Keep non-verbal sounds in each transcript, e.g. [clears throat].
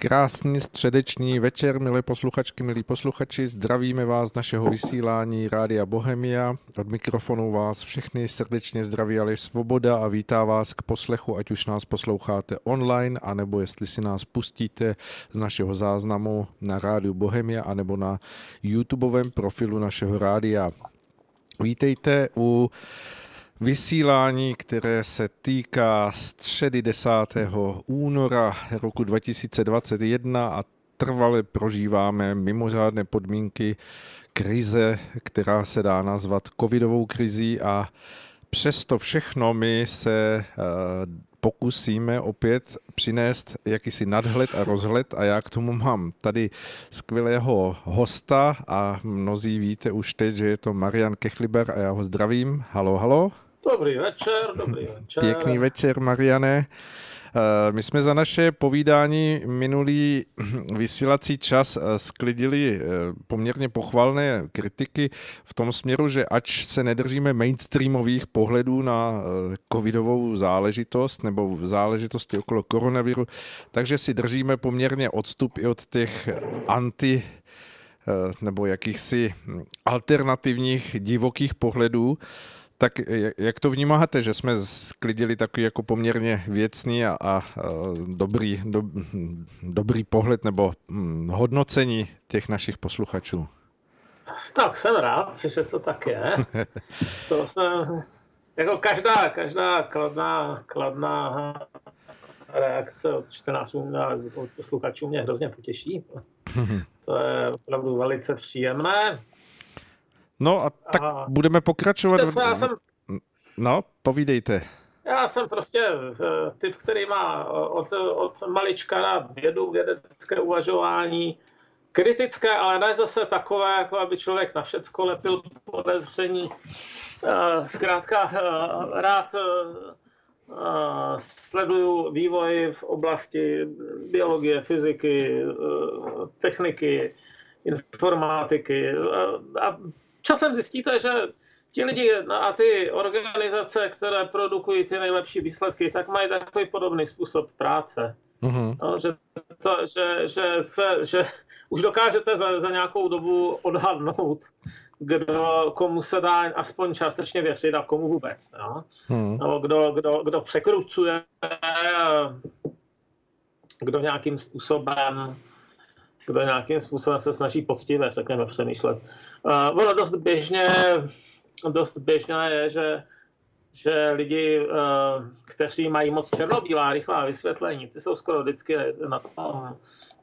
Krásný středeční večer, milé posluchačky, milí posluchači. Zdravíme vás z našeho vysílání Rádia Bohemia. Od mikrofonu vás všechny srdečně zdraví Aleš Svoboda a vítá vás k poslechu, ať už nás posloucháte online, anebo jestli si nás pustíte z našeho záznamu na Rádiu Bohemia, anebo na YouTubeovém profilu našeho rádia. Vítejte u vysílání, které se týká středy 10. února roku 2021 a trvale prožíváme mimořádné podmínky krize, která se dá nazvat covidovou krizí a přesto všechno my se eh, pokusíme opět přinést jakýsi nadhled a rozhled a já k tomu mám tady skvělého hosta a mnozí víte už teď, že je to Marian Kechliber a já ho zdravím. Halo, halo. Dobrý večer, dobrý večer. Pěkný večer, Mariane. Eh, my jsme za naše povídání minulý vysílací čas eh, sklidili eh, poměrně pochvalné kritiky v tom směru, že ač se nedržíme mainstreamových pohledů na covidovou záležitost nebo v záležitosti okolo koronaviru, takže si držíme poměrně odstup i od těch anti nebo jakýchsi alternativních divokých pohledů. Tak jak to vnímáte, že jsme sklidili takový jako poměrně věcný a, a dobrý, do, dobrý pohled nebo hm, hodnocení těch našich posluchačů? Tak jsem rád, že to tak je. [laughs] To jsem, jako každá, každá kladná, kladná reakce od čtenářů a od posluchačů mě hrozně potěší. [laughs] To je opravdu velice příjemné. No a tak a... budeme pokračovat. Já jsem... No, povídejte. Já jsem prostě eh, typ, který má od, od malička na vědu, vědecké uvažování, kritické, ale ne zase takové, jako aby člověk na všecko lepil podezření. Eh, zkrátka eh, rád sleduju vývoj v oblasti biologie, fyziky, techniky, informatiky a časem zjistíte, že ti lidi a ty organizace, které produkují ty nejlepší výsledky, tak mají takový podobný způsob práce. Mm-hmm. No, že, to, že, že, se, že [laughs] už dokážete za, za nějakou dobu odhadnout, kdo, komu se dá aspoň částečně věřit a komu vůbec. No? Mm. No, kdo, kdo, kdo překrucuje, kdo nějakým způsobem kdo nějakým způsobem se snaží poctivě, řekněme, přemýšlet. Uh, ono dost běžně, dost běžně je, že že lidi, uh, kteří mají moc černobílá, rychlá vysvětlení, ty jsou skoro vždycky na to,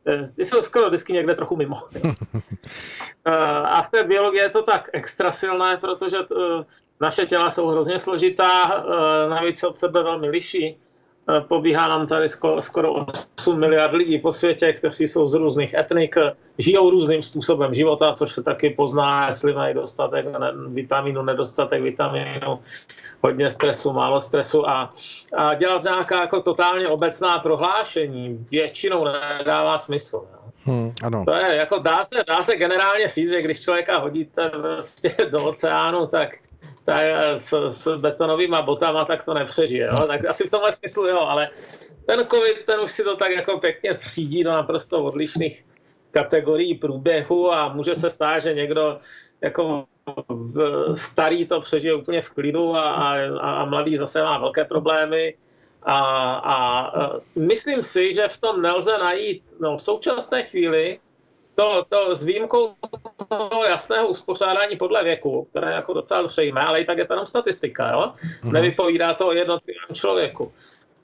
eh, ty jsou skoro vždycky někde trochu mimo. [laughs] a v té biologii je to tak extra silné, protože naše těla jsou hrozně složitá, navíc od sebe velmi liší. Eh, pobíhá nám tady skoro 8 miliard lidí po světě, kteří jsou z různých etnik, žijou různým způsobem života, což se taky pozná, jestli mají dostatek vitamínu, nedostatek vitamínu, hodně stresu, málo stresu a, a dělat nějaká jako totálně obecná prohlášení většinou nedává smysl. Hmm, ano. To je jako dá se, dá se generálně říct, že když člověka hodíte prostě do oceánu, tak tak s, s betonovými botama, tak to nepřežije. Jo? Tak asi v tomhle smyslu jo, ale ten covid, ten už si to tak jako pěkně třídí do naprosto odlišných kategorií průběhu a může se stát, že někdo jako starý to přežije úplně v klidu a, a, a mladý zase má velké problémy. A, a myslím si, že v tom nelze najít, no v současné chvíli to, to s výjimkou toho jasného uspořádání podle věku, které je jako docela zřejmé, ale i tak je to jenom statistika, jo? Mm-hmm. Nevypovídá to o jednotlivém člověku.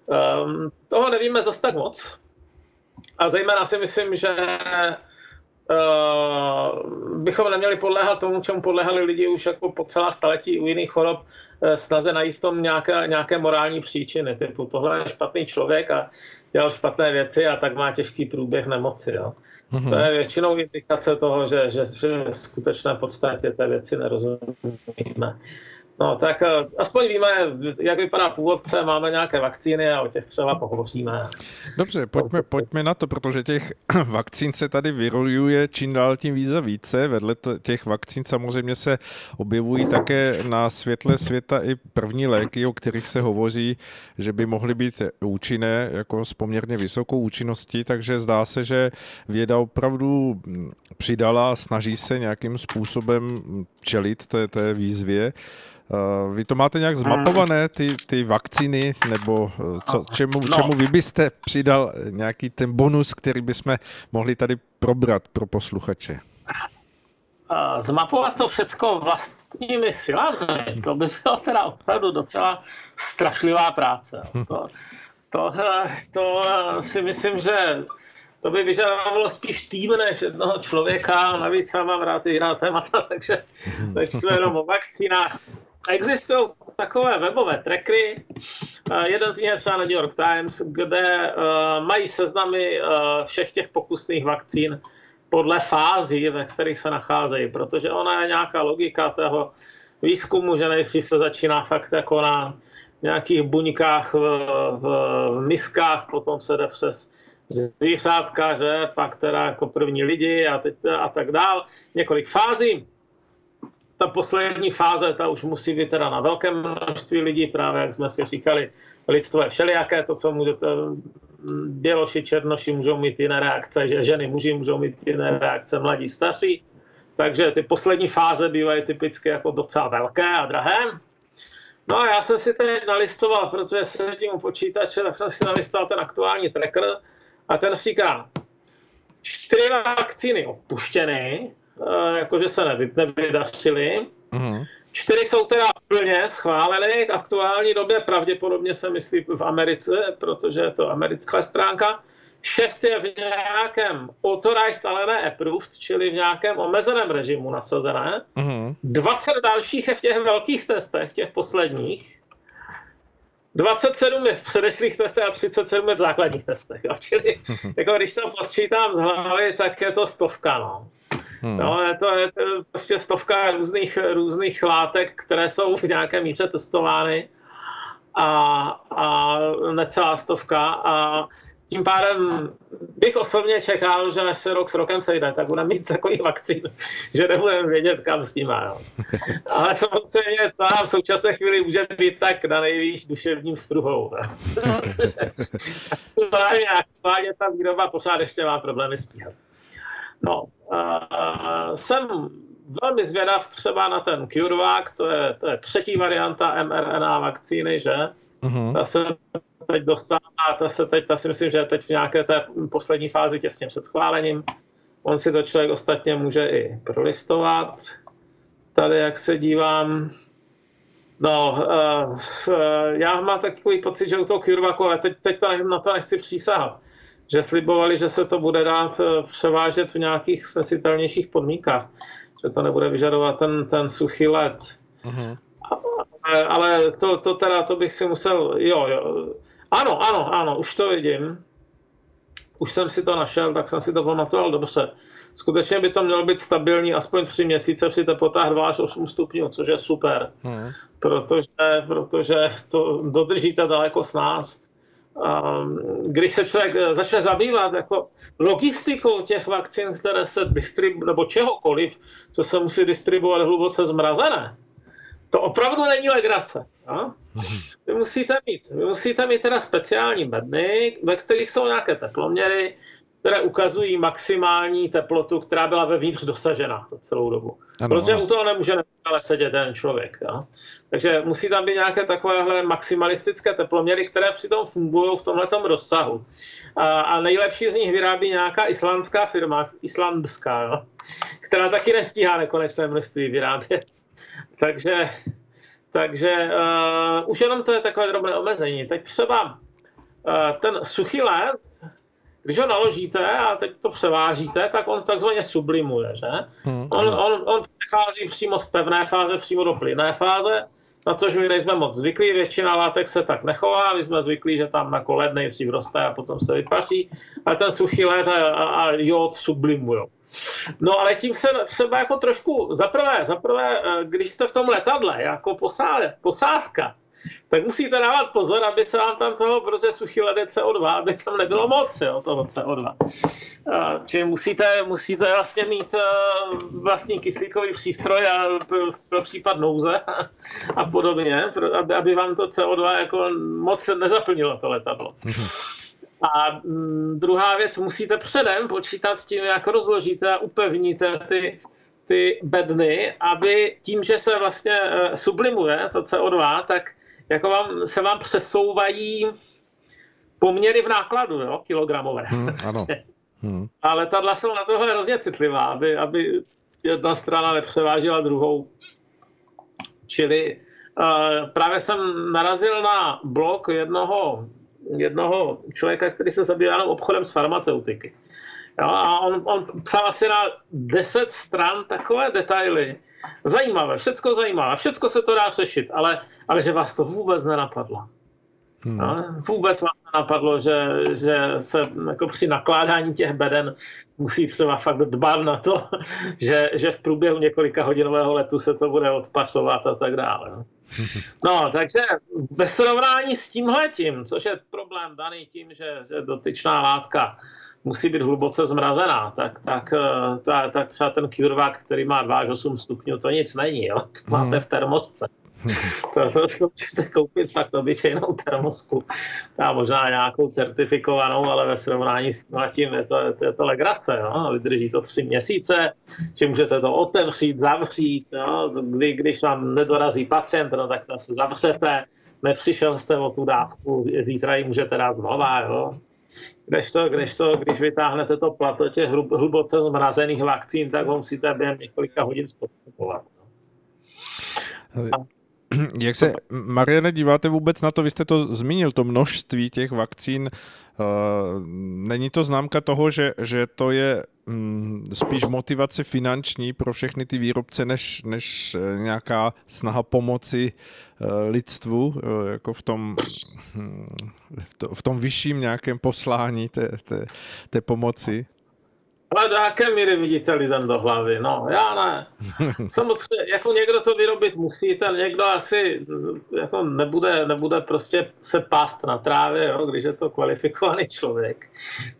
Um, toho nevíme zase tak moc. A zejména si myslím, že bychom neměli podléhat tomu, čemu podléhali lidi už jako po celá staletí u jiných chorob, uh, snaze najít v tom nějaké, nějaké morální příčiny, typu tohle je špatný člověk a dělal špatné věci a tak má těžký průběh nemoci. Jo. Mm-hmm. To je většinou indikace toho, že, že, že v skutečné podstatě té věci nerozumíme. No tak eh, aspoň víme, jak vypadá původce, máme nějaké vakcíny a o těch třeba pohovoříme. Dobře, pojďme, pojďme na to, protože těch [clears throat] vakcín se tady vyrojuje čím dál tím více více. Vedle těch vakcín samozřejmě se objevují také na světle světa i první léky, o kterých se hovoří, že by mohly být účinné jako s poměrně vysokou účinností, takže zdá se, že věda opravdu přidala a snaží se nějakým způsobem čelit té, té výzvě. Eh, vy to máte nějak zmapované, ty, ty vakcíny, nebo eh, co, čemu, no. čemu vy byste přidal nějaký ten bonus, který bychom mohli tady probrat pro posluchače? Zmapovat to všecko vlastními silami, to by byla teda opravdu docela strašlivá práce. To, to, to si myslím, že to by vyžadovalo spíš tým než jednoho člověka, navíc já mám rád jiná témata, takže nečtu jenom o vakcínách. Existují takové webové trackery, jeden z nich je třeba na New York Times, kde mají seznamy všech těch pokusných vakcín podle fází, ve kterých se nacházejí, protože ona je nějaká logika toho výzkumu, že nejdřív se začíná fakt jako na nějakých buňkách v, v, v miskách, potom se jde přes zvířátka, že, pak teda jako první lidi a, teď, a tak dál, několik fází ta poslední fáze, ta už musí být teda na velkém množství lidí, právě jak jsme si říkali, lidstvo je všelijaké, to, co můžete, běloši, černoši můžou mít jiné reakce, že ženy, muži můžou mít jiné reakce, mladí, staří. Takže ty poslední fáze bývají typicky jako docela velké a drahé. No a já jsem si teď nalistoval, protože sedím u počítače, tak jsem si nalistoval ten aktuální tracker a ten říká, čtyři vakcíny opuštěny, jakože se nevy, nevydařili. Mm-hmm. Čtyři jsou teda plně schváleny k aktuální době, pravděpodobně se myslí v Americe, protože je to americká stránka. Šest je v nějakém authorized, ale ne approved, čili v nějakém omezeném režimu nasazené. Mm-hmm. 20 dalších je v těch velkých testech, těch posledních. 27 je v předešlých testech a 37 je v základních testech. [laughs] Jo. Čili [laughs] jako když to posčítám z hlavy, tak je to stovka. No. Hmm. No, je to, je to prostě stovka různých, různých látek, které jsou v nějaké míře testovány a, a necelá stovka a tím pádem bych osobně čekal, že až se rok s rokem sejde, tak budeme mít takový vakcín, [laughs] že nebudeme vědět, kam s ním má. [laughs] Ale samozřejmě to v současné chvíli může být tak na nejvýš duševním spruhou. aktuálně, aktuálně ta výroba pořád ještě má problémy stíhat. No, uh, jsem velmi zvědav třeba na ten CureVac, to je, to je třetí varianta mRNA vakcíny, že? Uh-huh. Ta se teď dostává, ta se teď, ta si myslím, že je teď v nějaké té poslední fázi těsně před schválením. On si to člověk ostatně může i prolistovat. Tady, jak se dívám, No, uh, uh, já mám takový pocit, že u toho CureVacu, ale teď, teď to, na to nechci přísahat, že slibovali, že se to bude dát eh, převážet v nějakých snesitelnějších podmínkách, že to nebude vyžadovat ten, ten suchý led. Uh-huh. Ale, ale to, to teda, to bych si musel, jo, jo. Ano, ano, ano, už to vidím. Už jsem si to našel, tak jsem si to pamatoval dobře. Skutečně by to mělo být stabilní aspoň tři měsíce při teplotách 2 až 8 stupňů, což je super, hmm. protože, protože to dodržíte daleko s nás když se člověk eh, začne zabývat jako logistikou těch vakcín, které se distribuují, nebo čehokoliv, co se musí distribuovat hluboce zmrazené, to opravdu není legrace. No? Vy musíte mít, vy musíte mít teda speciální bedny, ve kterých jsou nějaké teploměry, které ukazují maximální teplotu, která byla vevnitř dosažena za celou dobu. Ano, Protože u toho nemůže neustále sedět ten člověk. Jo? Takže musí tam být nějaké takovéhle maximalistické teploměry, které přitom fungují v tomhle rozsahu. A, a nejlepší z nich vyrábí nějaká islandská firma, islandská, jo? která taky nestíhá nekonečné množství vyrábět. Takže, takže uh, už jenom to je takové drobné omezení. Teď třeba uh, ten suchý led, když ho naložíte a teď to převážíte, tak on takzvaně sublimuje, že? Hmm. On, on, on přechází přímo z pevné fáze přímo do plynné fáze, na což my nejsme moc zvyklí, většina látek se tak nechová, my jsme zvyklí, že tam jako led nejdřív roste a potom se vypaří, ale ten suchý led a, a, a jod sublimují. No ale tím se třeba jako trošku, zaprvé, zaprvé, eh, když jste v tom letadle jako posádka, tak musíte dávat pozor, aby se vám tam toho procesu chylede CO2, aby tam nebylo moc jo, toho CO2. Čili musíte, musíte vlastně mít vlastní kyslíkový přístroj a pro případ nouze a podobně, aby, aby vám to CO2 jako moc nezaplnilo to letadlo. A mm, druhá věc, musíte předem počítat s tím, jak rozložíte a upevníte ty, ty bedny, aby tím, že se vlastně e, sublimuje to CO2, tak jako vám, se vám přesouvají poměry v nákladu, jo, kilogramové. Hmm, ano. Hmm. A letadla jsou na tohle hrozně citlivá, aby, aby jedna strana nepřevážila druhou. Čili uh, právě jsem narazil na blok jednoho, jednoho člověka, který se zabývá obchodem s farmaceutiky. Jo, a on, on psal asi na 10 stran takové detaily. Zajímavé, všecko zajímavé, všecko se to dá řešit, ale, ale že vás to vůbec nenapadlo. Hmm. No, vůbec vás nenapadlo, že, že se jako při nakládání těch beden musí třeba fakt dbát na to, [laughs] že, že v průběhu několika hodinového letu se to bude odpařovat a tak dále. No, [laughs] no takže ve srovnání s tímhletím, což je problém daný tím, že, že dotyčná látka musí být hluboce zmrazená, tak, tak, eh, ta, tak třeba ten kurvák, který má 2 až 8 stupňů, to nic není, jo? to máte v termosce. to, to si můžete koupit fakt obyčejnou termosku. A možná nějakou certifikovanou, ale ve srovnání s tím je to, je to legrace. Jo? Vydrží to tři měsíce, že můžete to otevřít, zavřít. Jo? Kdy, když vám nedorazí pacient, no, tak to se zavřete. Nepřišel jste o tu dávku, zítra ji můžete dát znova. Jo? Když to, když to, když vytáhnete to plato těch hluboce zmrazených vakcín, tak ho musíte během několika hodin spotřebovat. No. [clears throat] Jak se, Mariane, díváte vůbec na to, vy jste to zmínil, to množství těch vakcín, eh, není to známka toho, že, že to je mm, spíš motivace finanční pro všechny ty výrobce, než, než eh, nějaká snaha pomoci eh, lidstvu, jako v tom, hm, v tom vyšším nějakém poslání té, té, té pomoci? Ale do jaké míry vidíte lidem do hlavy? No, já ne. [laughs] Samozřejmě, jako někdo to vyrobit musí, ten někdo asi jako nebude, nebude prostě se pást na trávě, jo, když je to kvalifikovaný člověk.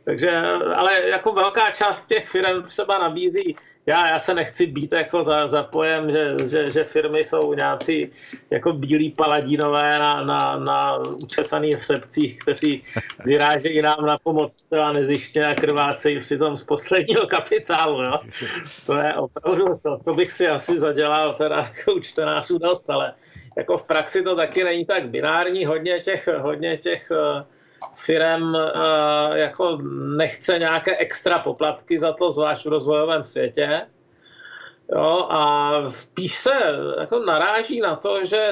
Takže, ale jako velká část těch firm třeba nabízí já, já se nechci být jako za, za pojem, že, že, že firmy jsou nějací jako bílí paladínové na, na, na učesaných chřebcích, kteří vyrážejí nám na pomoc zcela nezištně a krvácejí přitom z posledního kapitálu. Jo? To je opravdu, to, to bych si asi zadělal teda jako čtenářů dost, ale jako v praxi to taky není tak binární. Hodně těch, hodně těch uh, firem uh, jako nechce nějaké extra poplatky za to, zvlášť v rozvojovém světě. Jo, a spíš se jako naráží na to, že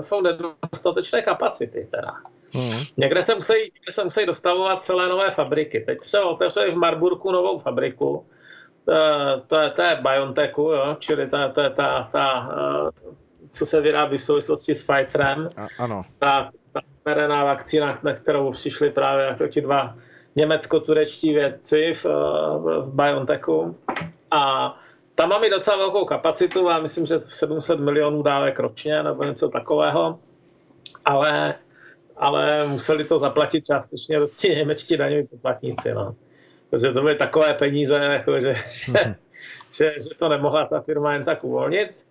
jsou nedostatečné kapacity. Teda. Mm. Někde, se musí, někde se musí dostavovat celé nové fabriky. Teď třeba otevřeli v Marburku novou fabriku, to je, to je BioNTechu, jo, čili ta, ta, ta, ta, co se vyrábí v souvislosti s Pfizerem. A, ano. Ta mRNA vakcína, na kterou přišli právě jako ti dva německo-turečtí vědci v, v BioNTechu. A tam máme docela velkou kapacitu, a myslím, že 700 milionů dávek ročně nebo něco takového, ale, ale museli to zaplatit částečně prostě němečtí daňoví poplatníci. No. Protože to byly takové peníze, jako že, že, že, že to nemohla ta firma jen tak uvolnit.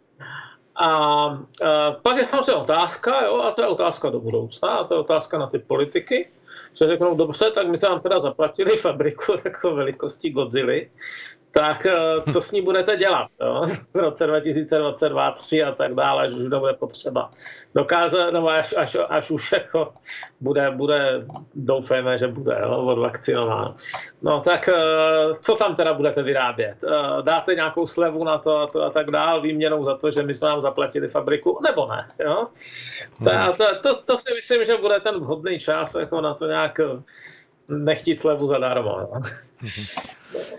A, a pak je samozřejmě otázka, jo, a to je otázka do budoucna, a to je otázka na ty politiky, že řeknou, dobře, tak my jsme vám teda zaplatili fabriku [laughs] jako velikosti Godzilla, tak eh, co s ní budete dělat jo? [laughs] v roce 2022, 3 a tak dále, až už to bude potřeba dokázat, nebo až, až, až už jako bude, bude, doufejme, že bude jo, odvakcinován. No tak eh, co tam teda budete vyrábět? Eh, dáte nějakou slevu na to a, to a tak dále, výměnou za to, že my jsme vám zaplatili fabriku, nebo ne? Jo? To, hmm. to, to, to si myslím, že bude ten vhodný čas jako na to nějak nechtít slevu zadarmo. Jo?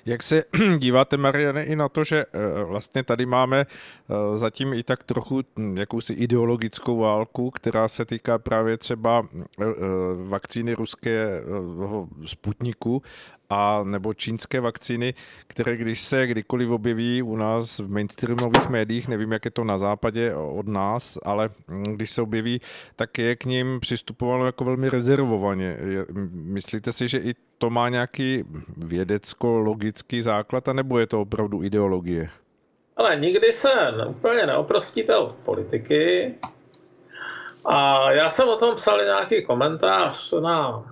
Jak se [clears throat] díváte, Mariane, i na to, že eh, vlastně tady máme eh, zatím i tak trochu hm, jakousi ideologickou válku, která se týká právě třeba eh, vakcíny ruského Sputniku a nebo čínské vakcíny, které když se kdykoliv objeví u nás v mainstreamových médiích, nevím, jak je to na západě od nás, ale hm, když se objeví, tak je k ním přistupováno jako velmi rezervovaně. Myslíte si, že i to má nějaký vědecko-logický základ, anebo je to opravdu ideologie? Ale nikdy se úplně neoprostíte od politiky. A já jsem o tom psal nějaký komentář na,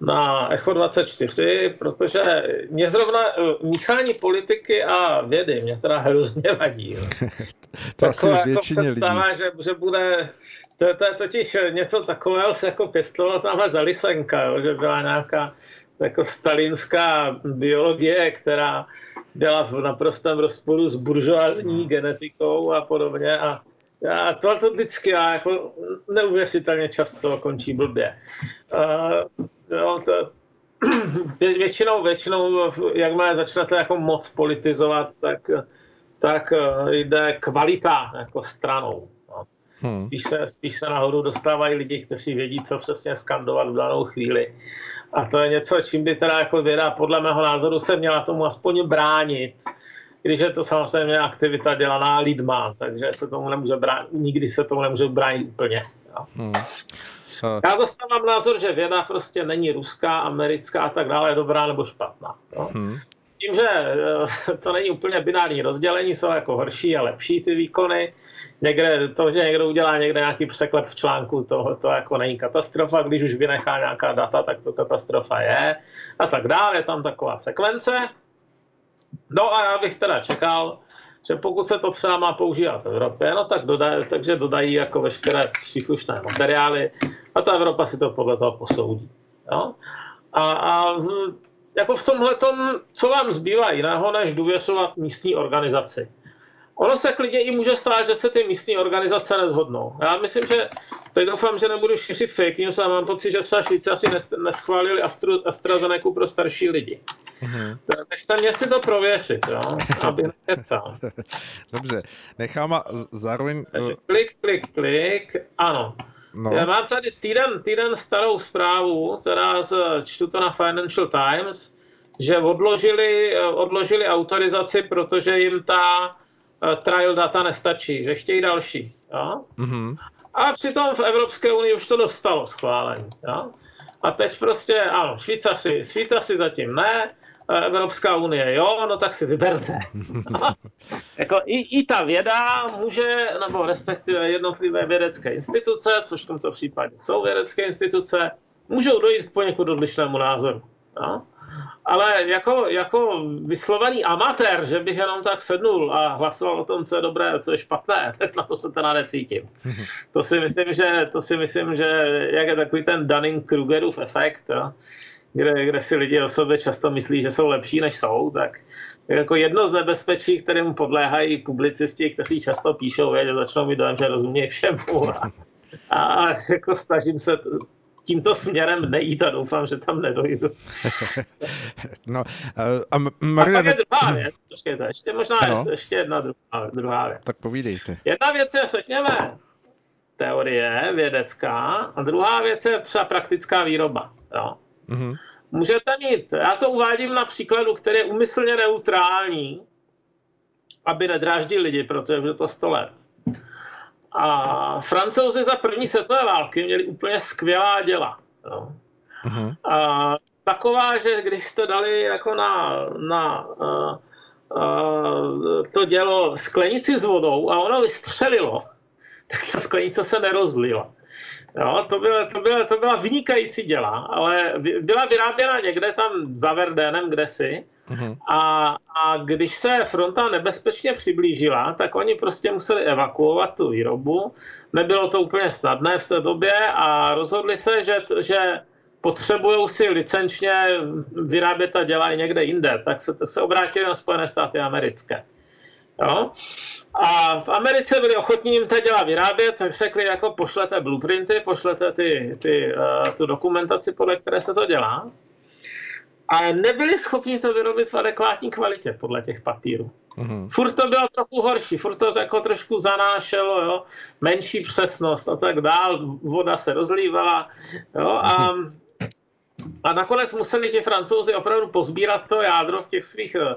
na Echo 24, protože mě zrovna eh, míchání politiky a vědy mě teda hrozně vadí. [laughs] to Takové asi jako představa, lidí. Že, že bude to, to je totiž něco takového se jako pěstovalo tamhle za Lisenka, jo, že byla nějaká jako stalinská biologie, která byla v naprostém rozporu s buržoázní genetikou a podobně. A já to, to vždycky já jako neuvěřitelně často končí blbě. Uh, jo, to, [clears throat] většinou, většinou, jakmile začnete jako moc politizovat, tak, tak jde kvalita jako stranou. No. Hmm. Spíš, se, spíš se nahoru dostávají lidi, kteří vědí, co přesně skandovat v danou chvíli. A to je něco, čím by teda jako věda podle mého názoru se měla tomu aspoň bránit, když je to samozřejmě aktivita dělaná lidma, takže se tomu nemůže bránit, nikdy se tomu nemůže bránit úplně. Jo. Hmm. Já zastávám názor, že věda prostě není ruská, americká a tak dále, je dobrá nebo špatná. Jo. Hmm tím, že eh, to není úplně binární rozdělení, jsou jako horší a lepší ty výkony. Někde, to, že někdo udělá někde nějaký překlep v článku, to, to jako není katastrofa, když už vynechá nějaká data, tak to katastrofa je a tak dále, je tam taková sekvence. No a já bych teda čekal, že pokud se to třeba má používat v Evropě, no tak dodaj, takže dodají jako veškeré příslušné materiály a ta Evropa si to podle toho posoudí. Jo? A, a jako v tomhle co vám zbývá jiného, než důvěřovat místní organizaci. Ono se klidně i může stát, že se ty místní organizace nezhodnou. Já myslím, že teď doufám, že nebudu šířit fake news a mám pocit, že třeba Švýcaři neschválili Astru, AstraZeneca pro starší lidi. Mm-hmm. Nechte mě si to prověřit, jo, aby nekecal. [laughs] Dobře, nechám a zároveň... Klik, klik, klik, ano. No. Já mám tady týden, týden starou zprávu, která z, čtu to na Financial Times, že odložili, odložili autorizaci, protože jim ta uh, trial data nestačí, že chtějí další. Jo? Mm-hmm. A přitom v Evropské unii už to dostalo schválení. Jo? A teď prostě, ano, Švýcaři, Švýcaři zatím ne, Evropská unie, jo, no tak si vyberte. [laughs] jako i, i ta věda může, nebo respektive jednotlivé vědecké instituce, což v tomto případě jsou vědecké instituce, můžou dojít k poněkud odlišnému názoru. Jo? Ale jako, jako vyslovený amatér, že bych jenom tak sednul a hlasoval o tom, co je dobré a co je špatné, [laughs] tak na to se teda necítím. [laughs] To si myslím, že, to si myslím, že jak je takový ten Dunning-Krugerův efekt, jo? Kde, kde si lidi o sobě často myslí, že jsou lepší, než jsou, tak jako jedno z nebezpečí, kterým podléhají publicisti, kteří často píšou, je, že začnou mít dojem, že rozumějí všemu. A, a jako snažím se tímto směrem nejít a doufám, že tam nedojdu. [laughs] no, a, Maria... a pak je druhá věc, počkejte, ještě možná no. ještě jedna druhá, druhá věc. Tak povídejte. Jedna věc je, řekněme, teorie vědecká a druhá věc je třeba praktická výroba. Jo. Mm-hmm. Můžete mít, já to uvádím na příkladu, který je umyslně neutrální, aby nedráždil lidi, protože je to 100 let. A francouzi za první světové války měli úplně skvělá děla. No. Uh-huh. A taková, že když jste dali jako na, na uh, uh, to dělo sklenici s vodou a ono vystřelilo, [laughs] tak ta sklenice se nerozlila. Jo, to, byla, to, byla, to byla vynikající děla, ale byla vyráběna někde tam za Verdénem kdesi mm-hmm. a, a když se fronta nebezpečně přiblížila, tak oni prostě museli evakuovat tu výrobu. Nebylo to úplně snadné v té době a rozhodli se, že, že potřebují si licenčně vyrábět ta děla i někde jinde, tak se, se obrátili na Spojené státy americké. Jo? A v Americe byli ochotní jim to dělat vyrábět, tak řekli, jako pošlete blueprinty, pošlete ty, ty, uh, tu dokumentaci, podle které se to dělá. ale nebyli schopni to vyrobit v adekvátní kvalitě podle těch papírů. Mm-hmm. Furt to bylo trochu horší, furt to jako trošku zanášelo, jo? menší přesnost a tak dál, voda se rozlívala jo? A, a nakonec museli ti francouzi opravdu pozbírat to jádro v těch svých eh,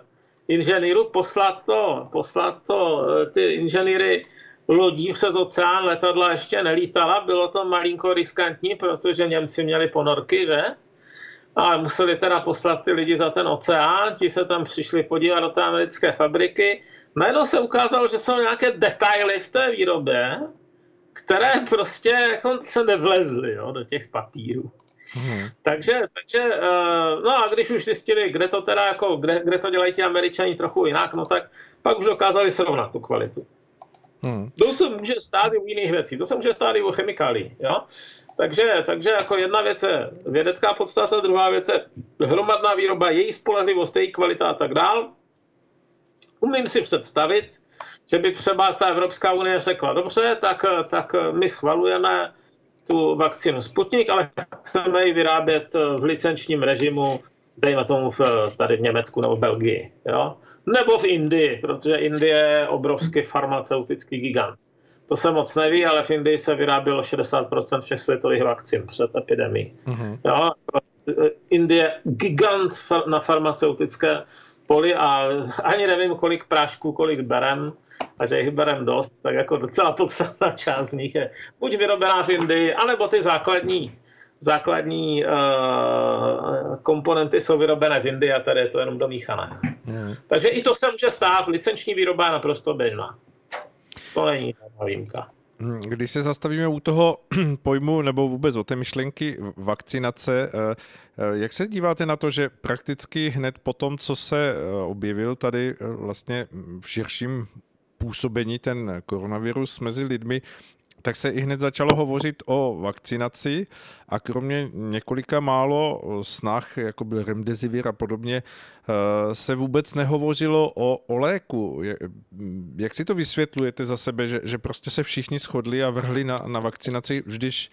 inženýrů, poslat to, poslat to eh, ty inženýry lodí přes oceán, letadla ještě nelítala, bylo to malinko riskantní, protože Němci měli ponorky, že? A museli teda poslat ty lidi za ten oceán, ti se tam přišli podívat do té americké fabriky. Najednou se ukázalo, že jsou nějaké detaily v té výrobě, které prostě jako se nevlezly jo, do těch papírů. Hmm. Takže, takže, eh, no a když už zjistili, kde to teda jako, kde, kde to dělají ti američani trochu jinak, no tak pak už dokázali srovnat tu kvalitu. Hmm. To se může stát i u jiných věcí, to se může stát i u chemikálí, jo? Takže, takže jako jedna věc je vědecká podstata, druhá věc je hromadná výroba, její spolehlivost, její kvalita a tak dál. Umím si představit, že by třeba ta Evropská unie řekla, dobře, tak, tak my schvalujeme tu vakcínu Sputnik, ale chceme ji vyrábět v licenčním režimu, dejme tomu v, tady v Německu nebo v Belgii. Jo? Nebo v Indii, protože Indie je obrovský farmaceutický gigant. To se moc neví, ale v Indii se vyrábělo 60% všech světových vakcín před epidemí. Mm-hmm. Jo? Indie gigant na farmaceutické poli a [laughs] ani nevím, kolik prášků, kolik berem a že jich berem dost, tak jako docela podstatná část z nich je buď vyrobená v Indii, anebo ty základní základní uh, komponenty jsou vyrobené v Indii a tady je to jenom domíchané. Mm. Takže i to se může stát, licenční výroba je naprosto běžná. To není žádná výjimka. Když se zastavíme u toho [clears throat] pojmu nebo vůbec o té myšlenky vakcinace, eh, eh, jak se díváte na to, že prakticky hned po tom, co se objevil tady vlastně v širším působení ten koronavirus mezi lidmi, tak se i hned začalo hovořit o vakcinaci a kromě několika málo snah, jako byl Remdesivir a podobně, eh, se vůbec nehovořilo o, o léku. Jak si to vysvětlujete za sebe, že, že prostě se všichni shodli a vrhli na, na vakcinaci, když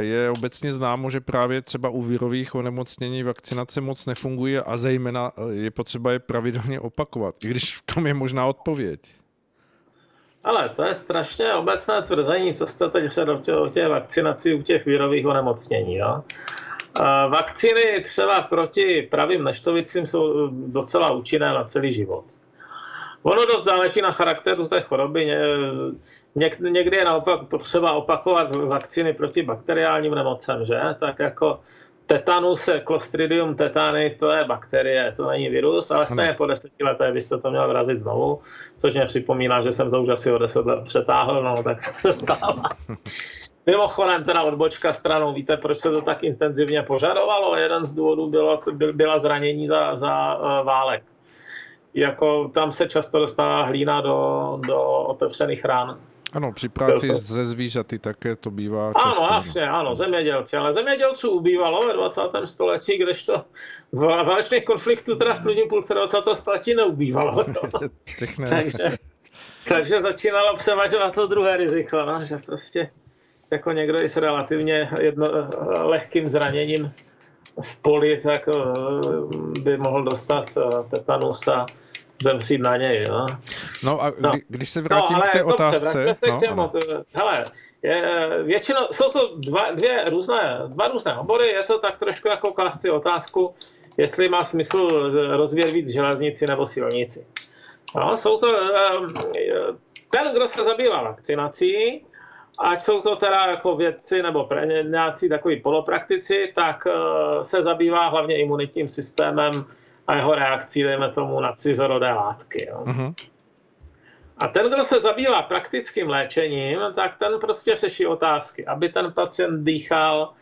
je obecně známo, že právě třeba u virových onemocnění vakcinace moc nefunguje a zejména je potřeba je pravidelně opakovat, i když v tom je možná odpověď. Ale to je strašně obecné tvrzení, co jste teď předl o těch vakcinací u těch virových onemocnění. Jo? Vakcíny třeba proti pravým neštovicím jsou docela účinné na celý život. Ono dost záleží na charakteru té choroby. Někdy je naopak potřeba opakovat vakcíny proti bakteriálním nemocem, že? Tak jako tetanus, clostridium tetani, to je bakterie, to není virus, ale stejně po deseti letech byste to měl vrazit znovu, což mě připomíná, že jsem to už asi o deset let přetáhl, no tak se stává. [laughs] Mimochodem, teda odbočka stranou, víte, proč se to tak intenzivně požadovalo? Jeden z důvodů bylo, byla zranění za, za uh, válek. Jako tam se často dostává hlína do, do otevřených rán. Ano, při práci ze zvířaty také to bývá často. Ano, jasně, ano, zemědělci, ale zemědělců ubývalo ve 20. století, kdežto v válečných konfliktů teda v prvním půlce 20. století neubývalo. [laughs] ne. takže, takže začínalo převažovat to druhé riziko, no, že prostě jako někdo i s relativně jedno, lehkým zraněním v poli, tak eh, by mohl dostat eh, tetanus a zemřít na něj. No, no a no. když se vrátím no, k té dobře, otázce... se no, k těm, hele, je, většinou, jsou to dva, dvě různé, dva různé obory, je to tak trošku jako klást si otázku, jestli má smysl rozvíjet víc železnici nebo silnici. No, jsou to, ehm, ten, kdo se zabývá vakcinací, ať jsou to teda jako vědci nebo nějací takový polopraktici, tak eh, se zabývá hlavně imunitním systémem a jeho reakcí, dejme tomu, na cizorodé látky. Jo. Uh-huh. A ten, kdo se zabývá praktickým léčením, tak ten prostě řeší otázky, aby ten pacient dýchal,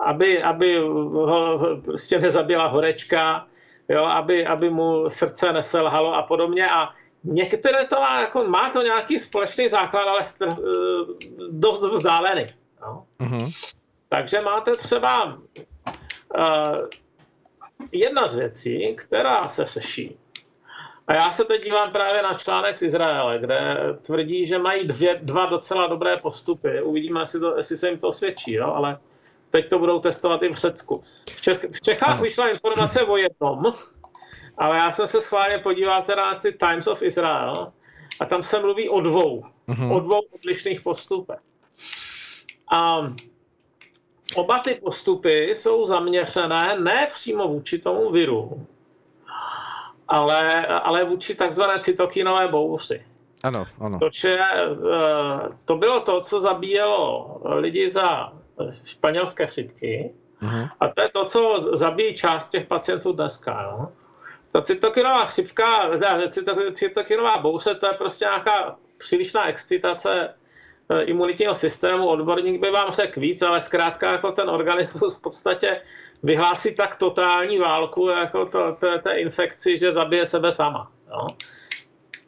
aby, aby ho prostě nezabila horečka, jo, aby, aby mu srdce neselhalo a podobně. A některé to má, jako, má to nějaký společný základ, ale dost vzdálený. Jo. Uh-huh. Takže máte třeba uh, jedna z věcí, která se řeší, a já se teď dívám právě na článek z Izraele, kde tvrdí, že mají dvě, dva docela dobré postupy. Uvidíme, jestli, to, jestli se jim to osvědčí, jo? ale teď to budou testovat i v Řecku. V, Česk- v Čechách vyšla informace o jednom, ale já jsem se schválně podíval teda na ty Times of Israel a tam se mluví o dvou, mm-hmm. o dvou odlišných postupech. A oba ty postupy jsou zaměřené ne přímo vůči tomu viru, ale, ale vůči takzvané cytokinové bouři. Ano, ano. Což je, eh, to bylo to, co zabíjelo lidi za španělské chřipky. Uh-huh. A to je to, co zabíjí část těch pacientů dneska. No? Ta cytokinová chřipka, cytokinová bouře, to je prostě nějaká přílišná excitace eh, imunitního systému. Odborník by vám řekl víc, ale zkrátka jako ten organismus v podstatě vyhlásí tak totální válku jako to, to, té infekci, že zabije sebe sama. No?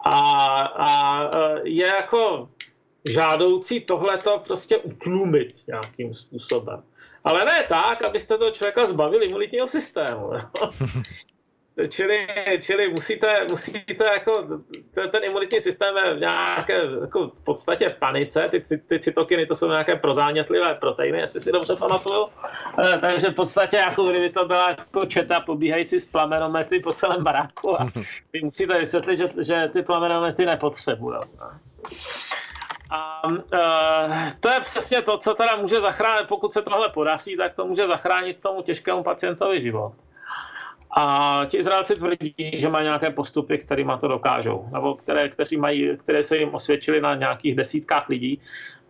A, a e, je jako žádoucí tohleto prostě utlumit nějakým způsobem. Ale ne tak, abyste toho člověka zbavili imunitního systému. [laughs] Čili, čili musíte, musíte jako, ten, ten imunitní systém je v nějaké jako v podstatě panice, ty, ty cytokiny to jsou nějaké prozánětlivé proteiny, jestli si dobře pamatuju. E, takže v podstatě jako kdyby to byla jako četa pobíhající s plamenomety po celém baráku a [laughs] vy musíte vysvětlit, že, že ty plamenomety nepotřebují. A e, to je přesně to, co teda může zachránit, pokud se tohle podaří, tak to může zachránit tomu těžkému pacientovi život. A ti Izraelci tvrdí, že mají nějaké postupy, kterými to dokážou, nebo které, kteří mají, které se jim osvědčily na nějakých desítkách lidí.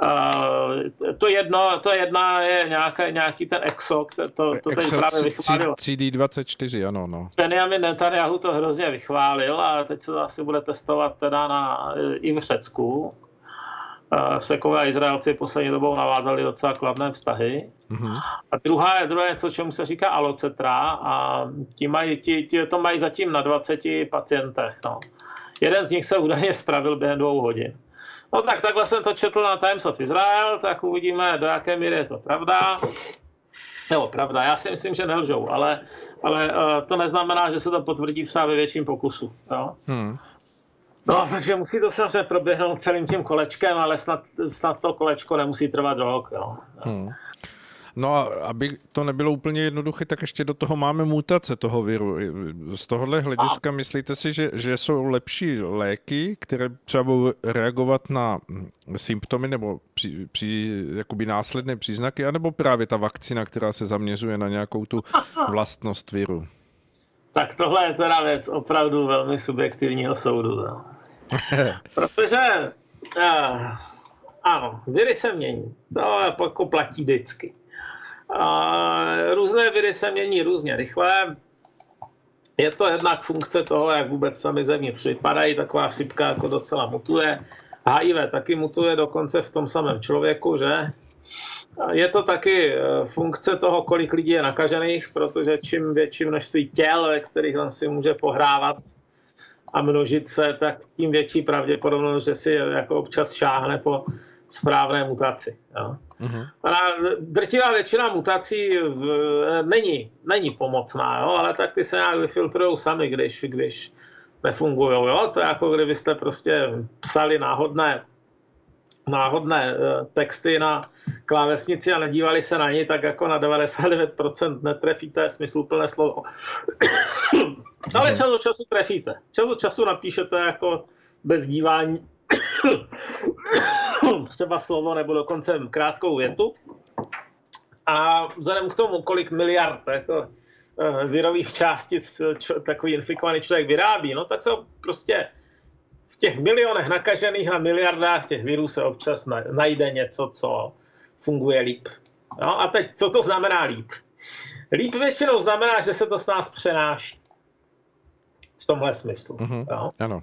Uh, to jedno, to jedna je nějaké, nějaký ten EXO, to, to, to tady právě vychválil. 3D24, ano, no. Benjamin Netanyahu to hrozně vychválil a teď se to asi bude testovat teda na, i v Řecku. Sekové a Izraelci poslední dobou navázali docela kladné vztahy. Mm-hmm. A druhá je, druhé něco, čemu se říká alocetra a ti, mají, ti, ti to mají zatím na 20 pacientech. No. Jeden z nich se údajně spravil během dvou hodin. No tak takhle jsem to četl na Times of Israel, tak uvidíme, do jaké míry je to pravda. Nebo pravda, já si myslím, že nelžou, ale, ale uh, to neznamená, že se to potvrdí třeba ve větším pokusu. Jo? Hmm. No, takže musí to samozřejmě proběhnout celým tím kolečkem, ale snad, snad to kolečko nemusí trvat rok. Jo. Hmm. No a aby to nebylo úplně jednoduché, tak ještě do toho máme mutace toho viru. Z tohohle hlediska a... myslíte si, že, že jsou lepší léky, které třeba budou reagovat na symptomy nebo při, při, jakoby následné příznaky, anebo právě ta vakcína, která se zaměřuje na nějakou tu [laughs] vlastnost viru? Tak tohle je teda věc opravdu velmi subjektivního soudu. No. [laughs] Protože uh, ano, viry se mění. To jako platí vždycky. Uh, různé viry se mění různě rychle. Je to jednak funkce toho, jak vůbec sami zevnitř vypadají. Taková chřipka jako docela mutuje. HIV taky mutuje dokonce v tom samém člověku, že? Je to taky eh, funkce toho, kolik lidí je nakažených, protože čím větší množství těl, ve kterých on si může pohrávat a množit se, tak tím větší pravděpodobnost, že si jako občas šáhne po správné mutaci. Jo. Mm-hmm. drtivá většina mutací v, není, není pomocná, jo, ale tak ty se nějak vyfiltrují sami, když, když nefungují. Jo. To je jako kdybyste prostě psali náhodné náhodné eh, texty na klávesnici a nedívali se na ní, tak jako na 99% netrefíte smysluplné slovo. [coughs] Ale čas od času trefíte. Čas od času napíšete jako bez dívání [coughs] třeba slovo nebo dokonce krátkou větu. A vzhledem k tomu, kolik miliard jako, eh, virových částic takový infikovaný člověk vyrábí, no tak se prostě těch milionech nakažených a miliardách těch virů se občas najde něco, co funguje líp. No a teď, co to znamená líp? Líp většinou znamená, že se to s nás přenáší. V tomhle smyslu. Mm-hmm. Jo? Ano.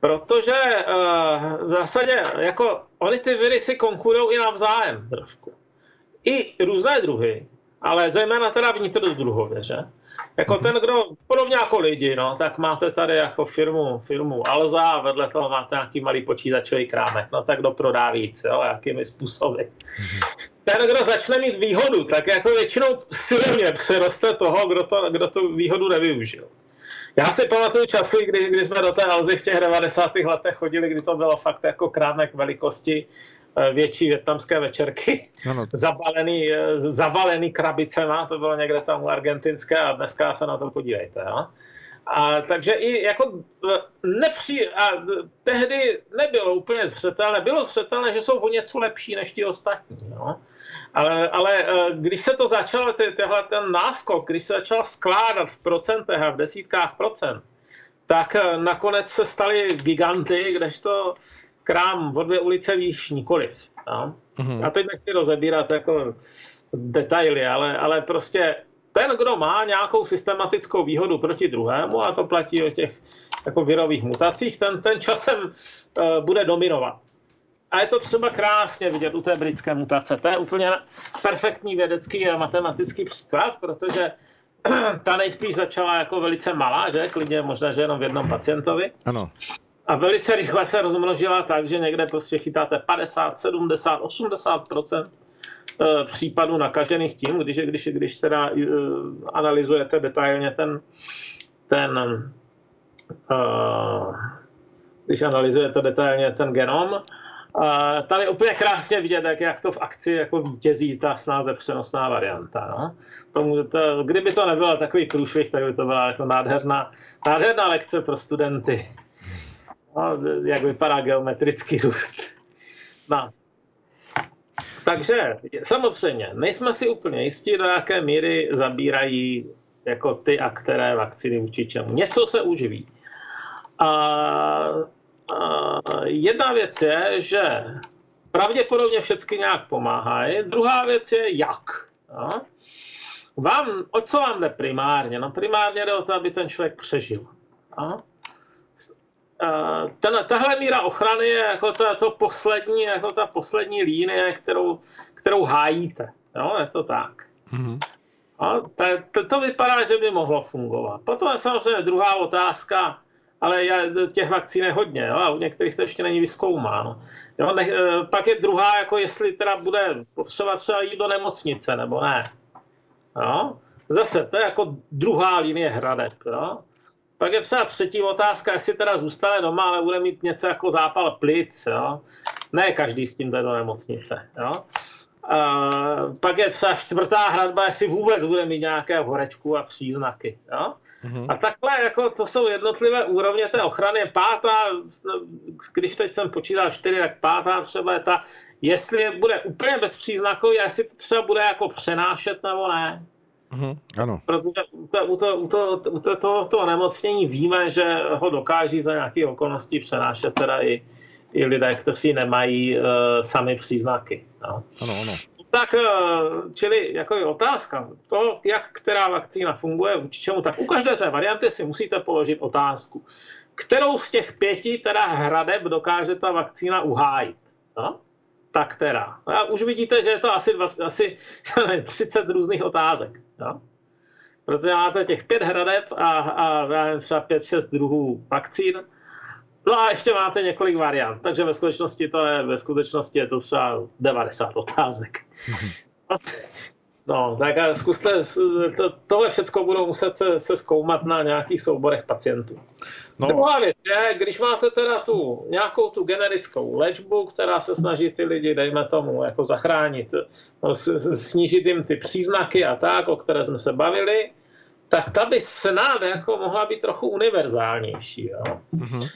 Protože uh, v zásadě jako oni ty viry si konkurují i navzájem trošku. I různé druhy, ale zejména teda vnitrodruhově, že? Jako ten, kdo, podobně jako lidi, no, tak máte tady jako firmu, firmu Alza a vedle toho máte nějaký malý počítačový krámek, no tak kdo prodá víc, jo, jakými způsoby. Ten, kdo začne mít výhodu, tak jako většinou silně přeroste toho, kdo, to, kdo tu výhodu nevyužil. Já si pamatuju časy, kdy, kdy jsme do té Alzy v těch 90. letech chodili, kdy to bylo fakt jako krámek velikosti větší větnamské večerky, ano. [laughs] zabalený, zavalený krabicema, to bylo někde tam u argentinské a dneska se na to podívejte. Jo? A, takže i jako nepří, a tehdy nebylo úplně zřetelné, bylo zřetelné, že jsou o něco lepší než ti ostatní. Jo? Ale, ale když se to začalo, ty, tyhle ten náskok, když se začal skládat v procentech a v desítkách procent, tak nakonec se stali giganty, kdežto krám o dvě ulice výš nikoliv. No? Mm-hmm. A teď nechci rozebírat jako detaily, ale, ale prostě ten, kdo má nějakou systematickou výhodu proti druhému, a to platí o těch jako virových mutacích, ten, ten časem uh, bude dominovat. A je to třeba krásně vidět u té britské mutace. To je úplně perfektní vědecký a matematický příklad, protože [clears throat] ta nejspíš začala jako velice malá, že? Klidně možná, že jenom v jednom pacientovi. Ano. A velice rychle se rozmnožila tak, že někde prostě chytáte 50, 70, 80% případů nakažených tím, když, když, když teda uh, analyzujete detailně ten, ten uh, když analyzujete detailně ten genom, tam je úplně krásně vidět, jak, jak to v akci jako vítězí ta snáze přenosná varianta. No. Tomu, to, kdyby to nebylo takový průšvih, tak by to byla jako nádherná, nádherná lekce pro studenty. No, jak vypadá geometrický růst. No. Takže samozřejmě, nejsme si úplně jistí, do jaké míry zabírají jako ty a které vakcíny vůči čemu. Něco se uživí. A, a jedna věc je, že pravděpodobně všechny nějak pomáhají. Druhá věc je jak. No? Vám, o co vám jde primárně? No primárně jde o to, aby ten člověk přežil. No? Ten, tahle míra ochrany je jako ta, to poslední, jako ta poslední línie, kterou, kterou hájíte. Jo, je to tak. Mm-hmm. A to, to, to vypadá, že by mohlo fungovat. Potom je samozřejmě druhá otázka, ale je, těch vakcín je hodně, jo, a u některých to ještě není vyskoumáno. Jo, ne, e, pak je druhá, jako jestli teda bude potřeba třeba jít do nemocnice, nebo ne. Jo. Zase, to je jako druhá linie hradeb. Jo. Pak je třeba třetí otázka, jestli teda zůstane doma, ale bude mít něco jako zápal plic. Jo? Ne každý s tím jde do nemocnice. Jo? A pak je třeba čtvrtá hradba, jestli vůbec bude mít nějaké horečku a příznaky. Jo? Mm-hmm. A takhle, jako to jsou jednotlivé úrovně té ochrany. Pátá, když teď jsem počítal čtyři, tak pátá třeba je ta, jestli bude úplně bezpříznakový, jestli to třeba bude jako přenášet nebo ne. Mm, ano. Protože u, to, u, to, u, to, u to, to, toho nemocnění víme, že ho dokáží za nějaké okolnosti přenášet teda i, i lidé, kteří nemají uh, sami příznaky. No. Ano, ano. Tak, uh, čili jako je otázka, to, jak která vakcína funguje, vůči čemu, tak u každé té varianty si musíte položit otázku, kterou z těch pěti teda hradeb dokáže ta vakcína uhájit. No? tak teda. A už vidíte, že je to asi, asi [laughs] 30 různých otázek. Jo? Protože máte těch pět hradeb a, a třeba pět, šest druhů vakcín. No a ještě máte několik variant, takže ve skutečnosti to je, ve skutečnosti je to třeba 90 otázek. [laughs] No, tak zkuste, to, tohle všechno budou muset se, se zkoumat na nějakých souborech pacientů. No. Druhá věc je, když máte teda tu nějakou tu generickou léčbu, která se snaží ty lidi, dejme tomu, jako zachránit, no, snížit jim ty příznaky a tak, o které jsme se bavili, tak ta by snad jako mohla být trochu univerzálnější. Jo? Mm-hmm.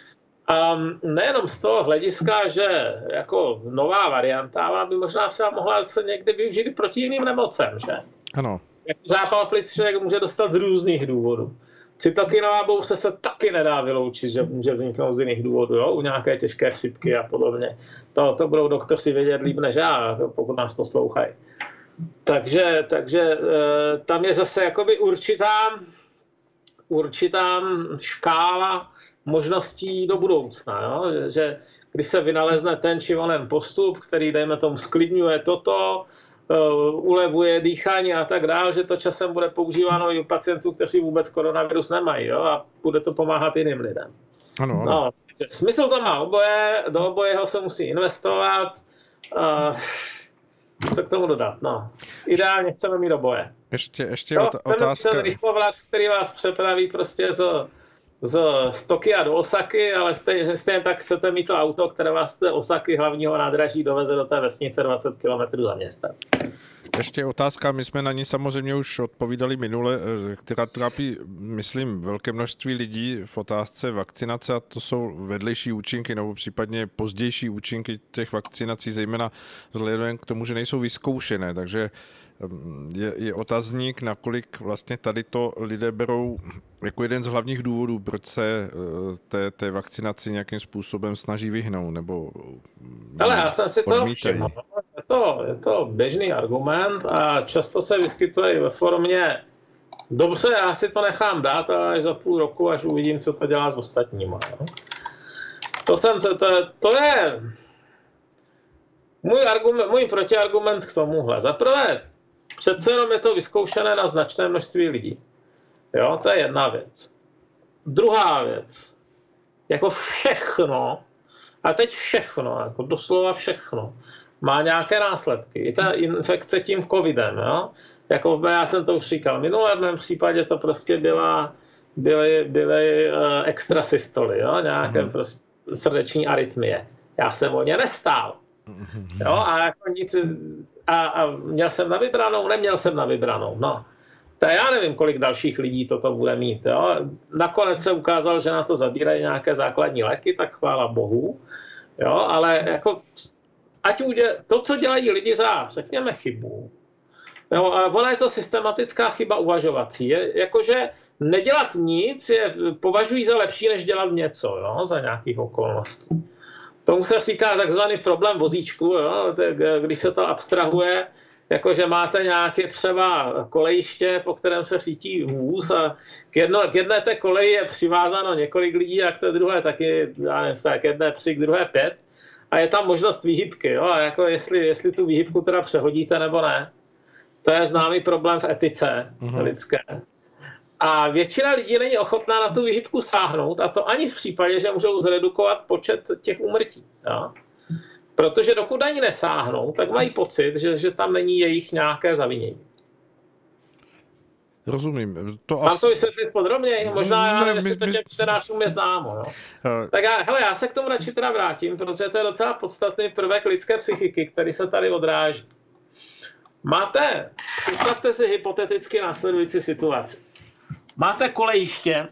A nejenom z toho hlediska, že jako nová varianta, ale by možná třeba mohla se někdy využít proti jiným nemocem, že? Ano. Jako zápal plic člověk může dostat z různých důvodů. Cytokinová bouře se taky nedá vyloučit, že může vzniknout z jiných důvodů, jo? u nějaké těžké chřipky a podobně. To, to budou doktoři vědět líp než já, pokud nás poslouchají. Takže, takže e, tam je zase jakoby určitá, určitá škála možností do budoucna. Jo? Že, když se vynalezne ten či onen postup, který, dejme tomu, sklidňuje toto, uh, ulevuje dýchání a tak dále, že to časem bude používáno i u pacientů, kteří vůbec koronavirus nemají jo? a bude to pomáhat jiným lidem. Ano, ano. No, smysl to má oboje, do obojeho se musí investovat. Uh, co k tomu dodat? No. Ideálně chceme mít oboje. Ještě, ještě no, otázka. Ten, ten rychlovlak, který vás přepraví prostě z z, Tokia do Osaky, ale stejně, stejně tak chcete mít to auto, které vás z Osaky hlavního nádraží doveze do té vesnice 20 km za městem. Ještě otázka, my jsme na ní samozřejmě už odpovídali minule, eh, která trápí, myslím, velké množství lidí v otázce vakcinace a to jsou vedlejší účinky nebo případně pozdější účinky těch vakcinací, zejména vzhledem k tomu, že nejsou vyzkoušené, takže je, je otazník, nakolik vlastně tady to lidé berou jako jeden z hlavních důvodů, proč se eh, té, té vakcinaci nějakým způsobem snaží vyhnout, nebo Ale já jsem si to všiml. Je to, je to běžný argument a často se vyskytuje i ve formě dobře, já si to nechám dát až za půl roku, až uvidím, co to dělá s ostatníma. No. To, jsem, to, to, to je můj, argument, můj protiargument k tomuhle. Za prvé, přece jenom je to vyzkoušené na značné množství lidí. Jo, to je jedna věc. Druhá věc, jako všechno, a teď všechno, jako doslova všechno, má nějaké následky. I ta infekce tím covidem, jo? Jako já jsem to už říkal, minulé v mém případě to prostě byla, byly, byly uh, extrasystoly, jo? nějaké mm-hmm. prostě srdeční arytmie. Já jsem o ně nestál. Jo, a jako nic, a, a měl jsem na vybranou, neměl jsem na vybranou, no. To já nevím, kolik dalších lidí toto bude mít. Jo. Nakonec se ukázalo, že na to zabírají nějaké základní léky, tak chvála bohu. Jo, ale jako, ať uděl, to, co dělají lidi za, řekněme, chybu, jo, a ona je to systematická chyba uvažovací. Je, jakože nedělat nic je, považují za lepší, než dělat něco jo, za nějakých okolností. Tomu se říká takzvaný problém vozíčku, jo? když se to abstrahuje, jakože máte nějaké třeba kolejiště, po kterém se řítí vůz a k, jedno, k jedné té koleji je přivázáno několik lidí a k té druhé taky, já nevím, k jedné tři, k druhé pět a je tam možnost výhybky, jo? a jako jestli, jestli tu výhybku teda přehodíte nebo ne. To je známý problém v etice mm-hmm. lidské. A většina lidí není ochotná na tu výhybku sáhnout, a to ani v případě, že můžou zredukovat počet těch úmrtí. Jo? Protože dokud ani nesáhnou, tak mají pocit, že, že tam není jejich nějaké zavinění. Rozumím. To Mám asi... to vysvětlit podrobně? Možná, já nevím, jestli to těm čtenářům je známo. Uh... Tak já, hele, já se k tomu radši teda vrátím, protože to je docela podstatný prvek lidské psychiky, který se tady odráží. Máte, představte si hypoteticky následující situaci. Máte kolejiště,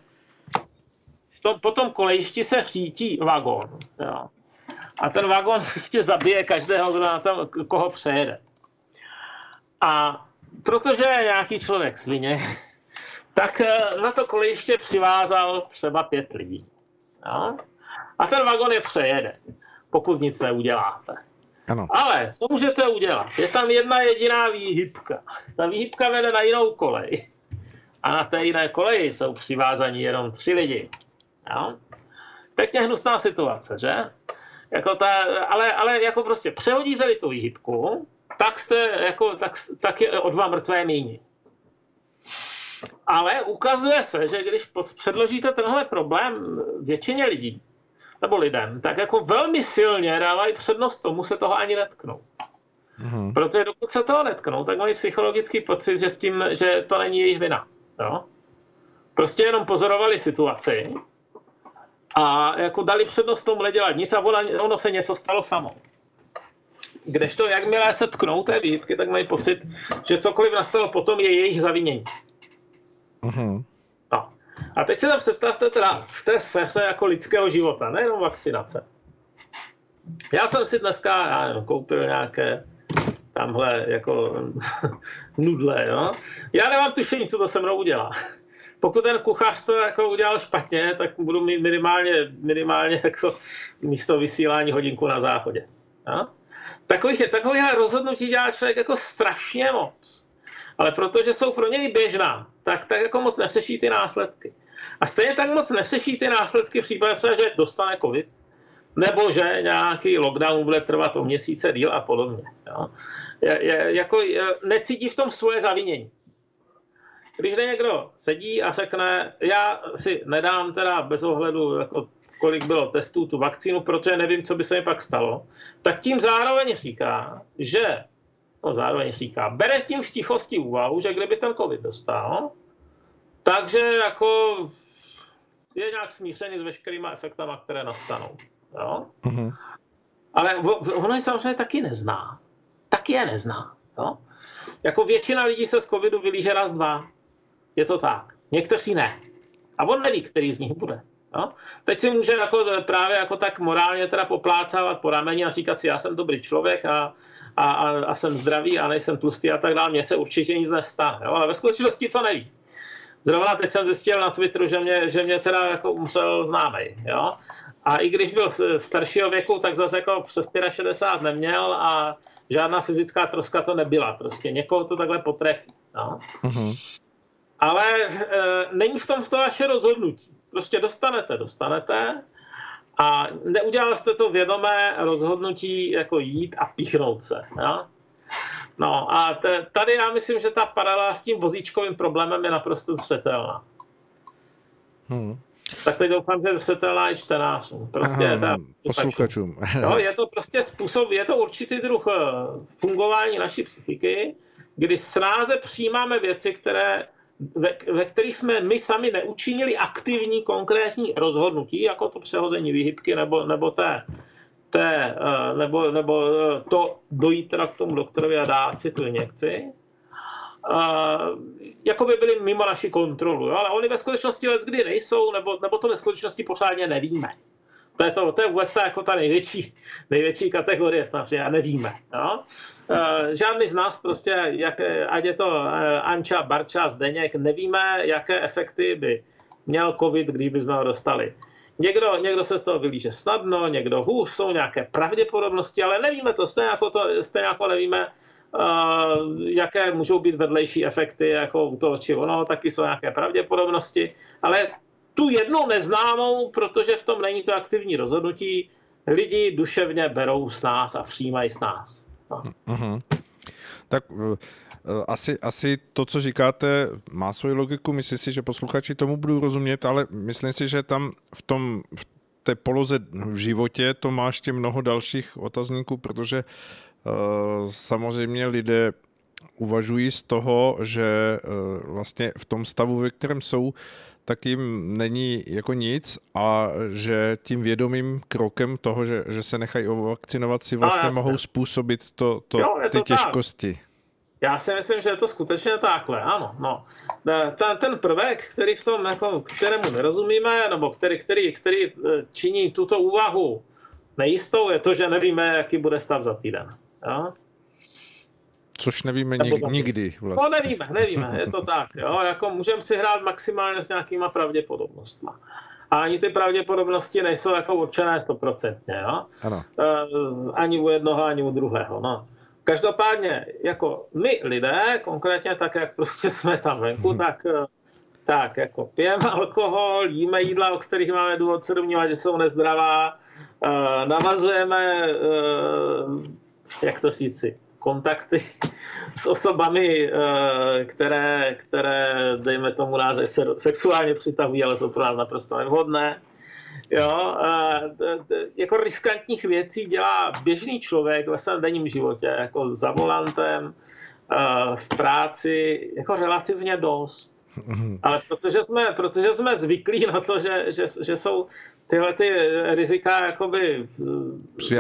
v tom, po tom kolejišti se řítí vagón. Jo. A ten vagón [laughs] prostě zabije každého, kdo na tom, koho přejede. A protože je nějaký člověk svině, [laughs] tak eh, na to kolejiště přivázal třeba pět lidí. Jo. A ten vagón je přejede, pokud nic neuděláte. Ano. Ale co můžete udělat? Je tam jedna jediná výhybka. Ta výhybka vede na jinou kolej a na té jiné koleji jsou přivázaní jenom tři lidi. Jo? Pěkně hnusná situace, že? Jako ta, ale, ale jako prostě přehodíte-li tu výhybku, tak, jste, jako, tak, tak je o dva mrtvé míni. Ale ukazuje se, že když předložíte tenhle problém většině lidí, nebo lidem, tak jako velmi silně dávají přednost tomu se toho ani netknout. Mm-hmm. Protože dokud se toho netknou, tak mají psychologický pocit, že, s tím, že to není jejich vina. Jo? Prostě jenom pozorovali situaci a jako dali přednost tomu nedělat nic a ono, ono se něco stalo samo. Kdežto, jakmile se tknou té výhybky, tak mají pocit, že cokoliv nastalo potom je jejich zavinění. Uh-huh. No. A teď si tam představte teda v té sféře jako lidského života, nejenom vakcinace. Já jsem si dneska já nevím, koupil nějaké tamhle jako [laughs] nudle, jo. Já nemám tušení, co to se mnou udělá. Pokud ten kuchař to jako udělal špatně, tak budu mít minimálně, minimálně jako místo vysílání hodinku na záchodě. Jo? Takových, takových rozhodnutí dělá člověk jako strašně moc. Ale protože jsou pro něj běžná, tak, tak jako moc nefřeší ty následky. A stejně tak moc nefřeší ty následky v případě že dostane covid, nebo že nějaký lockdown bude trvat o měsíce díl a podobně. Jo. Je, je, jako je, necítí v tom svoje zavinění. Když někdo sedí a řekne, já si nedám teda bez ohledu, jako kolik bylo testů, tu vakcínu, protože nevím, co by se mi pak stalo, tak tím zároveň říká, že, no zároveň říká, bere tím v tichosti úvahu, že kdyby ten covid dostal, takže jako je nějak smířený s veškerýma efektama, které nastanou. Jo? Uh-huh. Ale ono je samozřejmě taky nezná. Taky je nezná. Jo? Jako většina lidí se z covidu vylíže raz, dva. Je to tak. Někteří ne. A on neví, který z nich bude. Jo? Teď si může jako právě jako tak morálně teda poplácávat po rameni a říkat si, já jsem dobrý člověk a, a, a, a jsem zdravý a nejsem tlustý a tak dále. Mně se určitě nic nestane. Jo? Ale ve skutečnosti to neví. Zrovna teď jsem zjistil na Twitteru, že mě, že mě teda jako umřel známej. Jo? A i když byl staršího věku, tak zase jako přes 65 neměl a žádná fyzická troska to nebyla. Prostě někoho to takhle potrefí. No. Uh-huh. Ale e, není v tom v to vaše rozhodnutí. Prostě dostanete, dostanete a neudělal jste to vědomé rozhodnutí jako jít a píchnout se. Jo? No a te, tady já myslím, že ta paralela s tím vozíčkovým problémem je naprosto zřetelná. Hmm. Tak teď doufám, že je zřetelná i čtenářům. Prostě Aha, ta, posluchačům. Jo, je to prostě způsob, je to určitý druh eh, fungování naší psychiky, kdy snáze přijímáme věci, které ve, ve kterých jsme my sami neučinili aktivní konkrétní rozhodnutí, jako to přehození výhybky nebo, nebo té, té eh, nebo, nebo eh, to dojít teda k tomu doktorovi a dát si tu injekci, jako by byly mimo naši kontrolu. Jo? Ale oni ve skutečnosti let kdy nejsou, nebo, nebo to ve skutečnosti pořádně nevíme. To je, to, to je vůbec ta, jako ta největší, největší kategorie v tom, nevíme. Jo? Žádný z nás prostě, jak, ať je to uh, Anča, Barča, Zdeněk, nevíme, jaké efekty by měl covid, když bychom ho dostali. Někdo, někdo se z toho vylíže snadno, někdo hůř, jsou nějaké pravděpodobnosti, ale nevíme to, stejně jako, to, stejně jako nevíme, jaké můžou být vedlejší efekty jako u toho či ono, taky jsou nějaké pravděpodobnosti, ale tu jednu neznámou, protože v tom není to aktivní rozhodnutí, lidi duševně berou s nás a přijímají s nás. No. Uh-huh. Tak uh, asi, asi to, co říkáte, má svoji logiku. Myslím si, že posluchači tomu budou rozumět, ale myslím si, že tam v tom v té poloze v životě to má ještě mnoho dalších otazníků, protože samozřejmě lidé uvažují z toho, že uh, vlastně v tom stavu, ve kterém jsou, tak jim není jako nic a že tím vědomým krokem toho, že, že se nechají ovakcinovat, si vlastně no, mohou způsobit to, to, jo, ty to těžkosti. Tak. Já si myslím, že je to skutečně takhle, ano. No. Ten, ten prvek, který v tom, jako, kterému nerozumíme, nebo který, který, který e, činí tuto úvahu nejistou, je to, že nevíme, jaký bude stav za týden. Jo? Což nevíme nik, nikdy no, vlastně. No nevíme, nevíme, je to tak. Jo? [laughs] Jako můžeme si hrát maximálně s nějakýma pravděpodobnostma. A ani ty pravděpodobnosti nejsou jako určené stoprocentně. Jo? Ano. Uh, ani u jednoho, ani u druhého. No. Každopádně, jako my lidé, konkrétně tak, jak prostě jsme tam venku, hmm. tak, eh, tak jako pijeme alkohol, jíme jídla, o kterých máme důvod se domnívat, že jsou nezdravá, uh, navazujeme, jak to říci, kontakty s osobami, které, které dejme tomu název, sexuálně přitahují, ale jsou pro nás naprosto nevhodné. Jo, jako riskantních věcí dělá běžný člověk ve svém denním životě, jako za volantem, v práci, jako relativně dost. Ale protože jsme, protože jsme zvyklí na to, že, že, že jsou tyhle ty rizika jakoby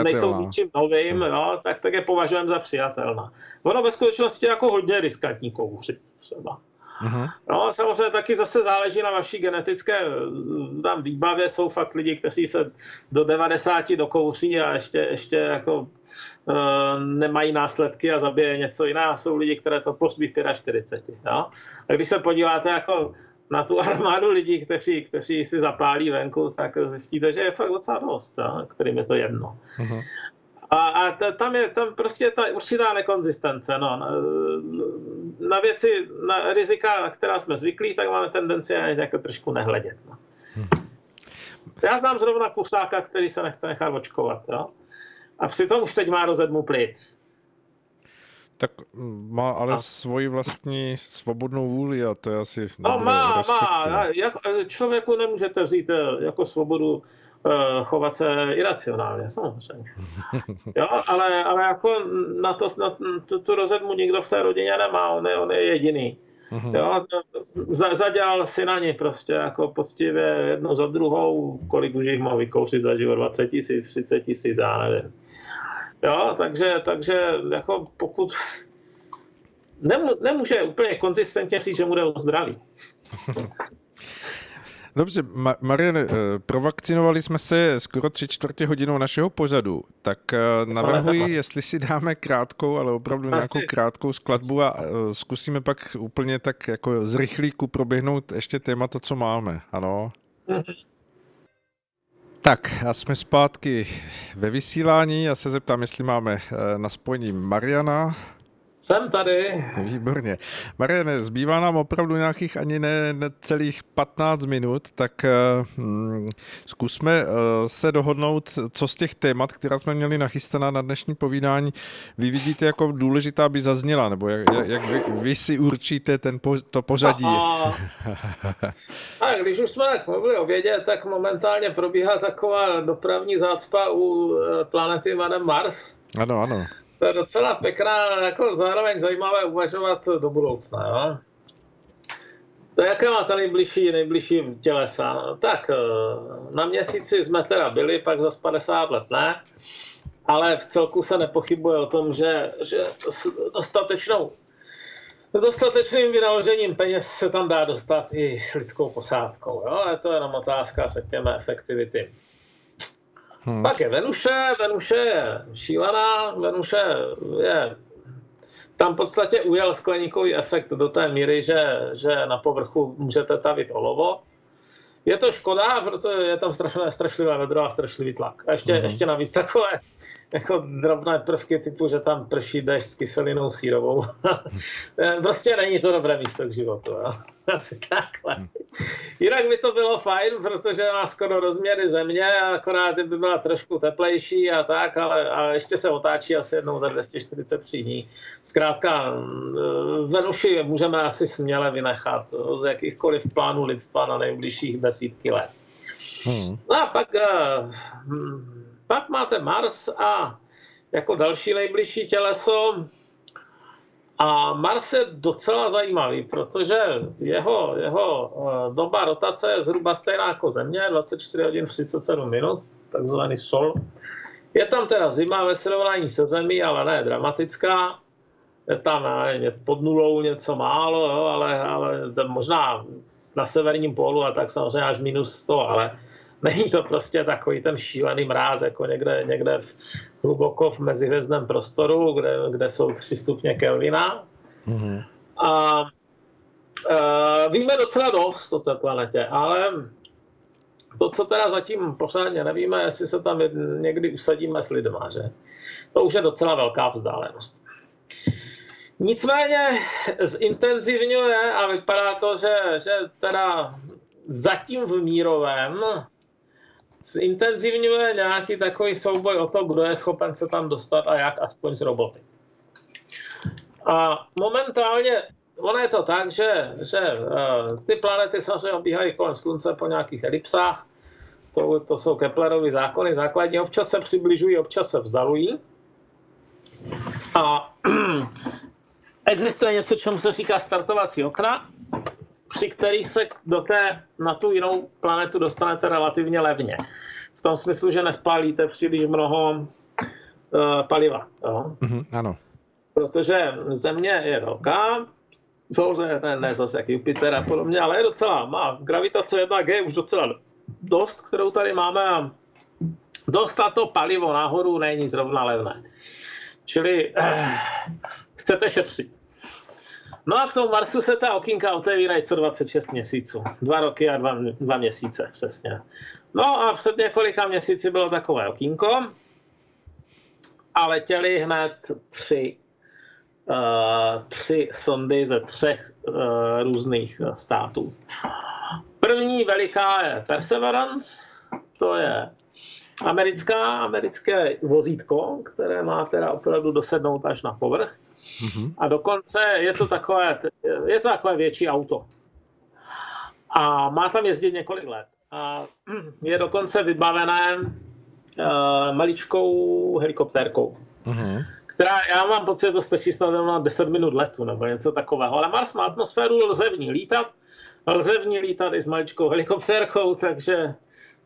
nejsou ničím novým, no, tak, tak je považujeme za přijatelná. Ono ve skutečnosti jako hodně riskantní kouřit třeba. Uh-huh. No, samozřejmě taky zase záleží na vaší genetické tam výbavě. Jsou fakt lidi, kteří se do 90 dokouří a ještě, ještě jako uh, nemají následky a zabije něco jiného. Jsou lidi, které to postbí v 45. No? A když se podíváte jako na tu armádu lidí, kteří, kteří si zapálí venku, tak zjistíte, že je fakt docela dost, no? kterým je to jedno. Uh-huh. A, a tam je tam prostě ta určitá nekonzistence. No. Na, na věci, na rizika, na která jsme zvyklí, tak máme tendenci jako trošku nehledět. No. Já znám zrovna kusáka, který se nechce nechat očkovat. Jo? A přitom už teď má rozedmu plic. Tak má ale a. svoji vlastní svobodnou vůli a to je asi No má, má. Jak, člověku nemůžete vzít eh, jako svobodu Eh, chovat se iracionálně, samozřejmě. [laughs] Jo, ale, ale jako na, to, na tu, tu rozedmu nikdo v té rodině nemá, on je, on je jediný. Uh-huh. Jo, za, zadělal si na ně prostě jako poctivě jednu za druhou, kolik už jich mohl vykouřit za život, 20 tisíc, 30 tisíc, já nevím. Jo, takže, takže jako pokud nemůže úplně konzistentně říct, že mu jde o zdraví. [laughs] Dobře, Ma- Marian, eh, provakcinovali jsme se skoro tři čtvrtě hodinou našeho pořadu, tak eh, navrhuji, jestli si dáme krátkou, ale opravdu nějakou krátkou skladbu a eh, zkusíme pak úplně tak jako z rychlíku proběhnout ještě témata, co máme, ano? Tak a jsme zpátky ve vysílání. Já se zeptám, jestli máme na spojení Mariana. Jsem tady. Výborně. Mariane, zbývá nám opravdu nějakých ani ne, ne celých 15 minut, tak uh, zkusme uh, se dohodnout, co z těch témat, která jsme měli nachystaná na dnešní povídání, vy vidíte jako důležitá, aby zazněla, nebo jak, jak vy, vy si určíte ten po, to pořadí. A, a [laughs] když už jsme tak mluvili o vědě, tak momentálně probíhá taková dopravní zácpa u eh, planety jménem Mars. Ano, ano to je docela pěkná, jako zároveň zajímavé uvažovat do budoucna. Jo? To jaké máte nejbližší, nejbližší tělesa? Tak, eh, na měsíci jsme teda byli, pak za 50 let ne, ale v celku se nepochybuje o tom, že, že s dostatečnou s dostatečným vynaložením peněz se tam dá dostat i s lidskou posádkou. Jo? Je to jenom otázka, řekněme, efektivity. Hmm. Pak je Venuše, Venuše je šílená, Venuše je tam v podstatě ujel skleníkový efekt do té míry, že, že na povrchu můžete tavit olovo. Je to škoda, protože je tam strašné, strašlivé vedro a strašlivý tlak. A ještě, mm-hmm. ještě navíc takové jako drobné prvky typu, že tam prší déšť s kyselinou sírovou. [laughs] prostě není to dobré místo k životu. Jo? [laughs] Asi takhle. Hm. Jinak by to bylo fajn, protože má skoro rozměry země, akorát by byla trošku teplejší a tak, ale a ještě se otáčí asi jednou za 243 dní. Zkrátka, hm, Venuši můžeme asi směle vynechat z jakýchkoliv plánů lidstva na nejbližších desítky let. Hmm. No a pak, eh, hm, pak máte Mars a jako další nejbližší těleso a Mars je docela zajímavý, protože jeho, jeho eh, doba rotace je zhruba stejná jako Země, 24 hodin 37 minut, takzvaný sol. Je tam teda zima ve srovnání se Zemí, ale ne dramatická. Je tam ne, pod nulou něco málo, jo, ale, ale možná na severním pólu a tak samozřejmě až minus 100, ale Není to prostě takový ten šílený mráz, jako někde, někde v, hluboko v mezihvězdném prostoru, kde, kde jsou 3 stupně Kelvina. Mm-hmm. A a víme docela dost o té planetě, ale to, co teda zatím pořádně nevíme, jestli se tam někdy usadíme s lidma, že? To už je docela velká vzdálenost. Nicméně zintenzivňuje a vypadá to, že, že teda zatím v mírovém zintenzivňuje nějaký takový souboj o to, kdo je schopen se tam dostat a jak, aspoň z roboty. A momentálně ono je to tak, že, že uh, ty planety samozřejmě obíhají kolem Slunce po nějakých elipsách. To, to jsou Keplerovy zákony základní. Občas se přibližují, občas se vzdalují. A [clears throat] existuje něco, čemu se říká startovací okna, při kterých se do té, na tu jinou planetu dostanete relativně levně. V tom smyslu, že nespálíte příliš mnoho uh, paliva. Jo? Mm-hmm, ano. Protože Země je velká, samozřejmě ne, ne zase jak Jupiter a podobně, ale je docela, má gravitace 1G už docela dost, kterou tady máme a dostat to palivo nahoru není zrovna levné. Čili eh, chcete šetřit. No a k tomu Marsu se ta okýnka otevírají co 26 měsíců. Dva roky a dva, dva měsíce, přesně. No a před několika měsíci bylo takové okýnko a letěli hned tři, uh, tři sondy ze třech uh, různých států. První veliká je Perseverance, to je americká, americké vozítko, které má teda opravdu dosednout až na povrch. Mm-hmm. A dokonce je to takové, je to takové větší auto. A má tam jezdit několik let. A je dokonce vybavené uh, maličkou helikoptérkou, mm-hmm. která, já mám pocit, že to stačí snad na 10 minut letu nebo něco takového, ale Mars má atmosféru, lze v ní lítat, lze v ní lítat i s maličkou helikoptérkou, takže,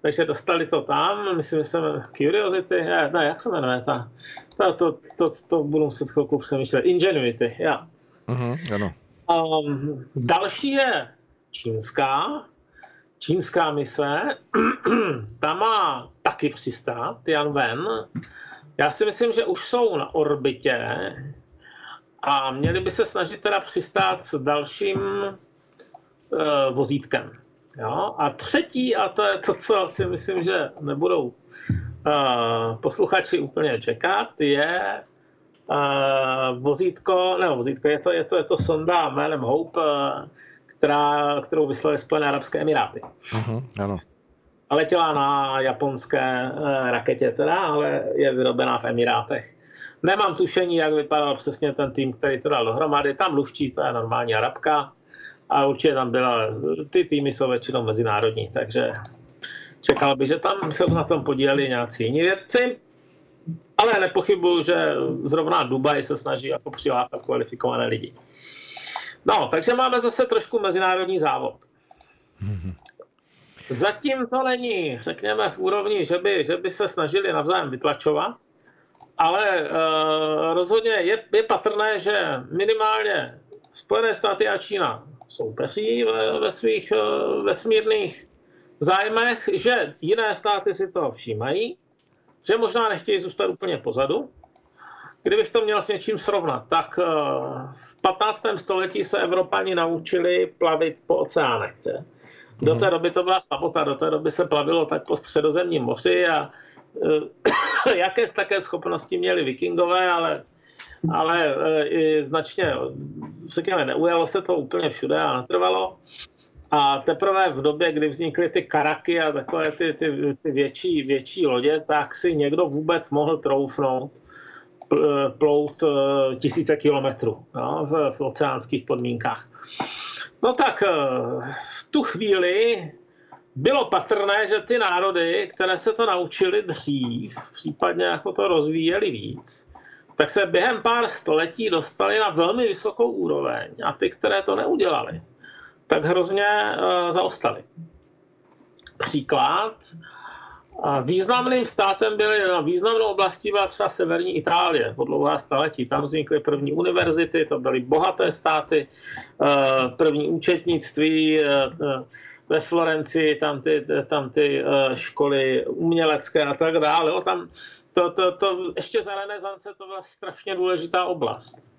takže dostali to tam, myslím, že se jmenuje Curiosity, ne, ne, jak se jmenuje ta, ta to, to, to, to budu muset chvilku přemýšlet, Ingenuity, já. Uh-huh, ano. Um, další je čínská, čínská mise, [clears throat] ta má taky přistát, Tianwen. Já si myslím, že už jsou na orbitě a měli by se snažit teda přistát s dalším uh, vozítkem. Jo? A třetí, a to je to, co si myslím, že nebudou uh, posluchači úplně čekat, je uh, vozítko, ne vozítko, je to, je to, je to sonda jménem Hope, uh, která, kterou vyslali Spojené Arabské Emiráty. Uh-huh, ano. A letěla na japonské uh, raketě teda, ale je vyrobená v Emirátech. Nemám tušení, jak vypadal přesně ten tým, který to dal dohromady. Tam mluvčí, to je normální Arabka. A určitě tam byla, ty týmy jsou většinou mezinárodní, takže čekal bych, že tam se na tom podíleli nějací jiní vědci. Ale nepochybuju, že zrovna Dubaj se snaží jako přilákat kvalifikované lidi. No, takže máme zase trošku mezinárodní závod. Zatím to není, řekněme, v úrovni, že by, že by se snažili navzájem vytlačovat, ale uh, rozhodně je, je patrné, že minimálně Spojené státy a Čína soupeří ve, ve svých uh, vesmírných zájmech, že jiné státy si to všímají, že možná nechtějí zůstat úplně pozadu. Kdybych to měl s něčím srovnat, tak uh, v 15. století se Evropani naučili plavit po oceánech. Že? Do té doby to byla samota, do té doby se plavilo tak po středozemním moři a uh, [coughs] jaké také schopnosti měli vikingové, ale, ale uh, i značně, řekněme, neujalo se to úplně všude a natrvalo. A teprve v době, kdy vznikly ty karaky a takové ty, ty, ty větší, větší lodě, tak si někdo vůbec mohl troufnout plout tisíce kilometrů no, v, v oceánských podmínkách. No tak v tu chvíli bylo patrné, že ty národy, které se to naučily dřív, případně jako to rozvíjeli víc, tak se během pár století dostali na velmi vysokou úroveň a ty, které to neudělali, tak hrozně uh, zaostali. Příklad. Významným státem byly, no, významnou oblastí byla třeba severní Itálie po dlouhá staletí. Tam vznikly první univerzity, to byly bohaté státy, první účetnictví, ve Florencii, tam ty, tam ty školy umělecké a tak dále. Tam, to, to, to, ještě za renesance to byla strašně důležitá oblast.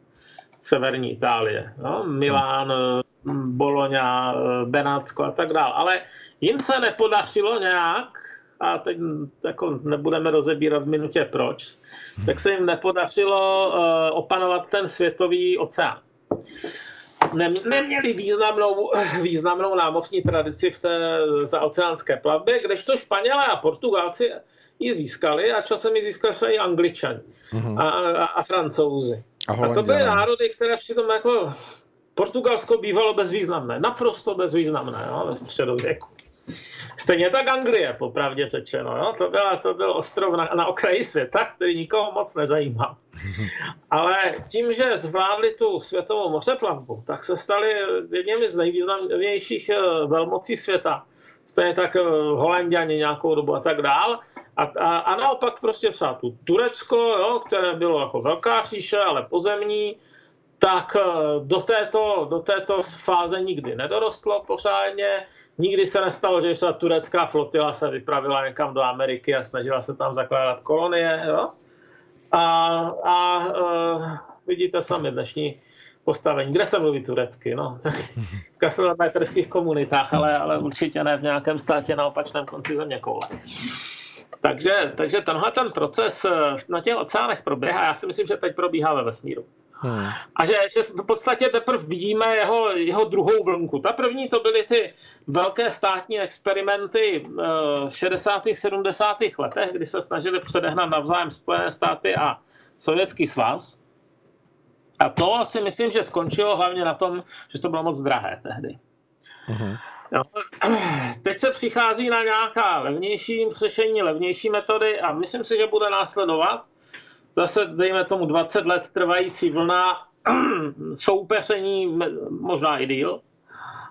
Severní Itálie. No? Milán, Bologna, Benátsko a tak dále. Ale jim se nepodařilo nějak, a teď jako nebudeme rozebírat v minutě proč, tak se jim nepodařilo opanovat ten světový oceán. Neměli významnou, významnou námořní tradici v té zaoceánské plavbě, kdežto Španělé a Portugalci ji získali a časem ji získali i Angličani uh-huh. a, a, a Francouzi. A, a to byly národy, které přitom jako Portugalsko bývalo bezvýznamné, naprosto bezvýznamné jo, ve středověku. Stejně tak Anglie, popravdě řečeno. Jo? To, byla, to byl ostrov na, na okraji světa, který nikoho moc nezajímal. [laughs] Ale tím, že zvládli tu světovou mořeplavbu, tak se stali jedněmi z nejvýznamnějších eh, velmocí světa. Stejně tak eh, Holandiani nějakou dobu a tak dál. A, a, a naopak prostě třeba tu Turecko, jo, které bylo jako velká říše, ale pozemní, tak eh, do této, do této fáze nikdy nedorostlo pořádně. Nikdy se nestalo, že ta turecká flotila se vypravila někam do Ameriky a snažila se tam zakládat kolonie. Jo? A, a uh, vidíte sami dnešní postavení. Kde se mluví turecky? No, tak v kastrometrských komunitách, ale, ale určitě ne v nějakém státě na opačném konci země koule. Takže, takže tenhle ten proces eh, na těch oceánech proběhá. Já si myslím, že teď probíhá ve vesmíru. Hmm. A že, že v podstatě teprve vidíme jeho, jeho druhou vlnku. Ta první to byly ty velké státní experimenty eh, v 60. 70. letech, kdy se snažili předehnat navzájem Spojené státy a Sovětský svaz. A to si myslím, že skončilo hlavně na tom, že to bylo moc drahé tehdy. Hmm. Jo. [clears throat] Teď se přichází na nějaká levnější řešení, levnější metody a myslím si, že bude následovat zase dejme tomu 20 let trvající vlna [clears throat] soupeření, možná i díl,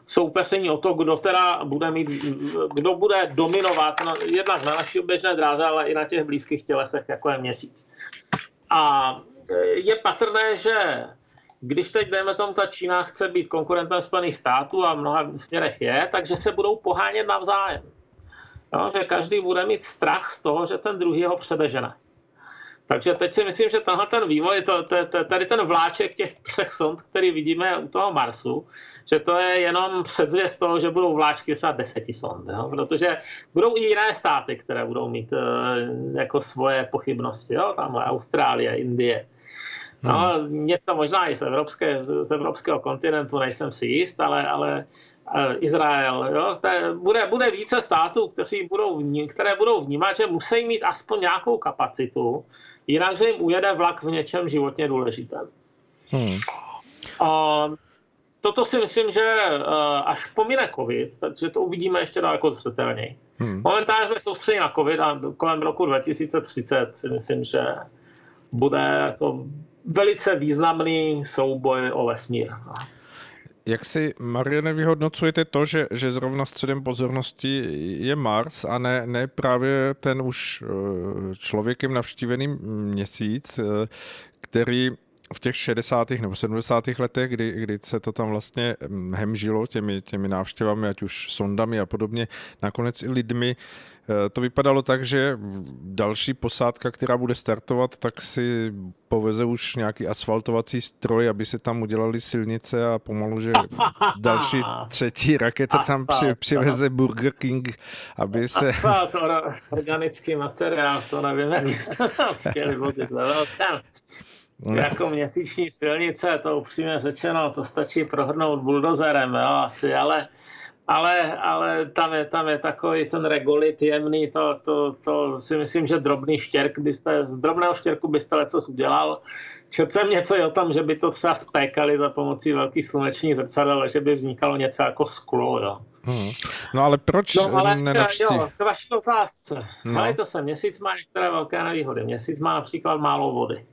soupeření o to, kdo teda bude mít, kdo bude dominovat na, jednak na naší oběžné dráze, ale i na těch blízkých tělesech, jako je měsíc. A je patrné, že když teď, dejme tomu, ta Čína chce být konkurentem Spojených států a v mnoha směrech je, takže se budou pohánět navzájem. Jo, že každý bude mít strach z toho, že ten druhý ho předežene. Takže teď si myslím, že tenhle ten vývoj, to, to, to, tady ten vláček těch třech sond, který vidíme u toho Marsu, že to je jenom předzvěst toho, že budou vláčky třeba deseti sond, jo? protože budou i jiné státy, které budou mít uh, jako svoje pochybnosti, jo? tamhle Austrálie, Indie. No, hmm. něco možná i z, evropské, z evropského kontinentu, nejsem si jist, ale, ale Izrael. Jo? Bude, bude více států, kteří budou, které budou vnímat, že musí mít aspoň nějakou kapacitu, jinak, že jim ujede vlak v něčem životně důležitém. Hmm. A toto si myslím, že eh, až pomine COVID, takže to uvidíme ještě daleko zřetelněji. Hmm. Momentálně jsme soustředili na COVID a kolem roku 2030 si myslím, že bude jako velice významný souboj o vesmír. Jak si, Mariane, vyhodnocujete to, že, že zrovna středem pozornosti je Mars a ne, ne právě ten už eh, člověkem navštívený měsíc, eh, který v těch 60. nebo 70. letech, kdy, kdy se to tam vlastně hm, hemžilo těmi, těmi návštěvami, ať už sondami a podobně, nakonec i lidmi, Eh, to vypadalo tak, že další posádka, která bude startovat, tak si poveze už nějaký asfaltovací stroj, aby se tam udělali silnice a pomalu, že [laughs] další třetí raketa tam při, přiveze Burger King, aby se... Asfalt, organický materiál, to nevím, jak jste tam chtěli vozit [laughs] velkém. Jako měsíční silnice, to upřímně řečeno, to stačí prohrnout buldozerem, jo, asi, ale ale, ale tam, je, tam je takový ten regolit jemný, to, to, to si myslím, že drobný štěrk byste, z drobného štěrku byste něco udělal. Četl jsem něco o tom, že by to třeba spékali za pomocí velkých slunečních zrcadel, že by vznikalo něco jako sklo, jo. Hmm. No ale proč no, ale nenavští... jo, k vaší otázce. No. to se, měsíc má některé velké nevýhody. Měsíc má například málo vody.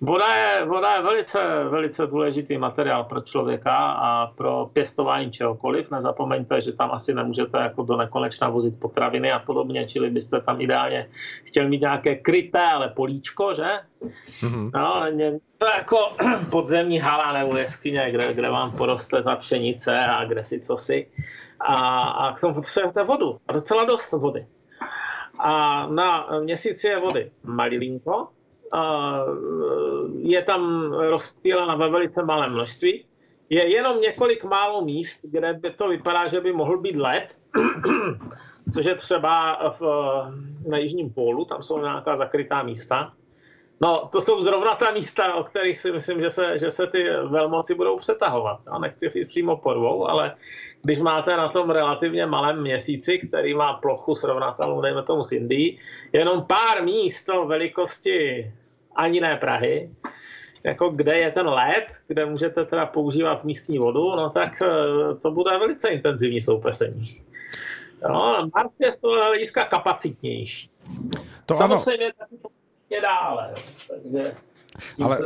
Voda je, voda je velice, velice důležitý materiál pro člověka a pro pěstování čehokoliv. Nezapomeňte, že tam asi nemůžete jako do nekonečna vozit potraviny a podobně, čili byste tam ideálně chtěl mít nějaké kryté, ale políčko, že? Mm-hmm. No, něco jako [clears throat] podzemní hala nebo jeskyně, kde, kde vám poroste ta pšenice a kde si co si. A, a k tomu potřebujete vodu. A docela dost vody. A na měsíci je vody malilinko, je tam rozptýlena ve velice malém množství. Je jenom několik málo míst, kde by to vypadá, že by mohl být led, [clears throat] což je třeba v, na jižním pólu, tam jsou nějaká zakrytá místa. No, to jsou zrovna ta místa, o kterých si myslím, že se, že se ty velmoci budou přetahovat. Já nechci říct přímo po dvou, ale když máte na tom relativně malém měsíci, který má plochu srovnatelnou, dejme tomu s Indií, jenom pár míst o velikosti ani ne Prahy, jako kde je ten led, kde můžete teda používat místní vodu, no tak eh, to bude velice intenzivní soupeření. No, Mars je z toho hlediska kapacitnější. To Samozřejmě ano. Taky dále. Takže ale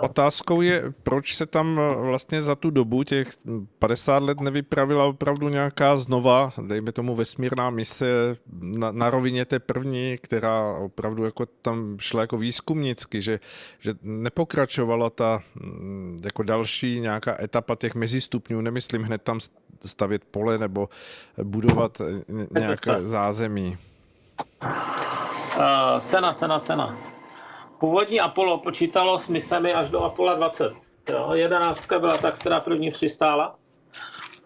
otázkou je, proč se tam vlastně za tu dobu, těch 50 let, nevypravila opravdu nějaká znova, dejme tomu vesmírná mise na, na rovině té první, která opravdu jako tam šla jako výzkumnicky, že, že nepokračovala ta mm, jako další nějaká etapa těch mezistupňů, nemyslím hned tam stavět pole nebo budovat nějaké zázemí. Uh, cena, cena, cena. Původní Apollo počítalo s misemi až do Apollo 20. Jo, jedenáctka byla ta, která první přistála.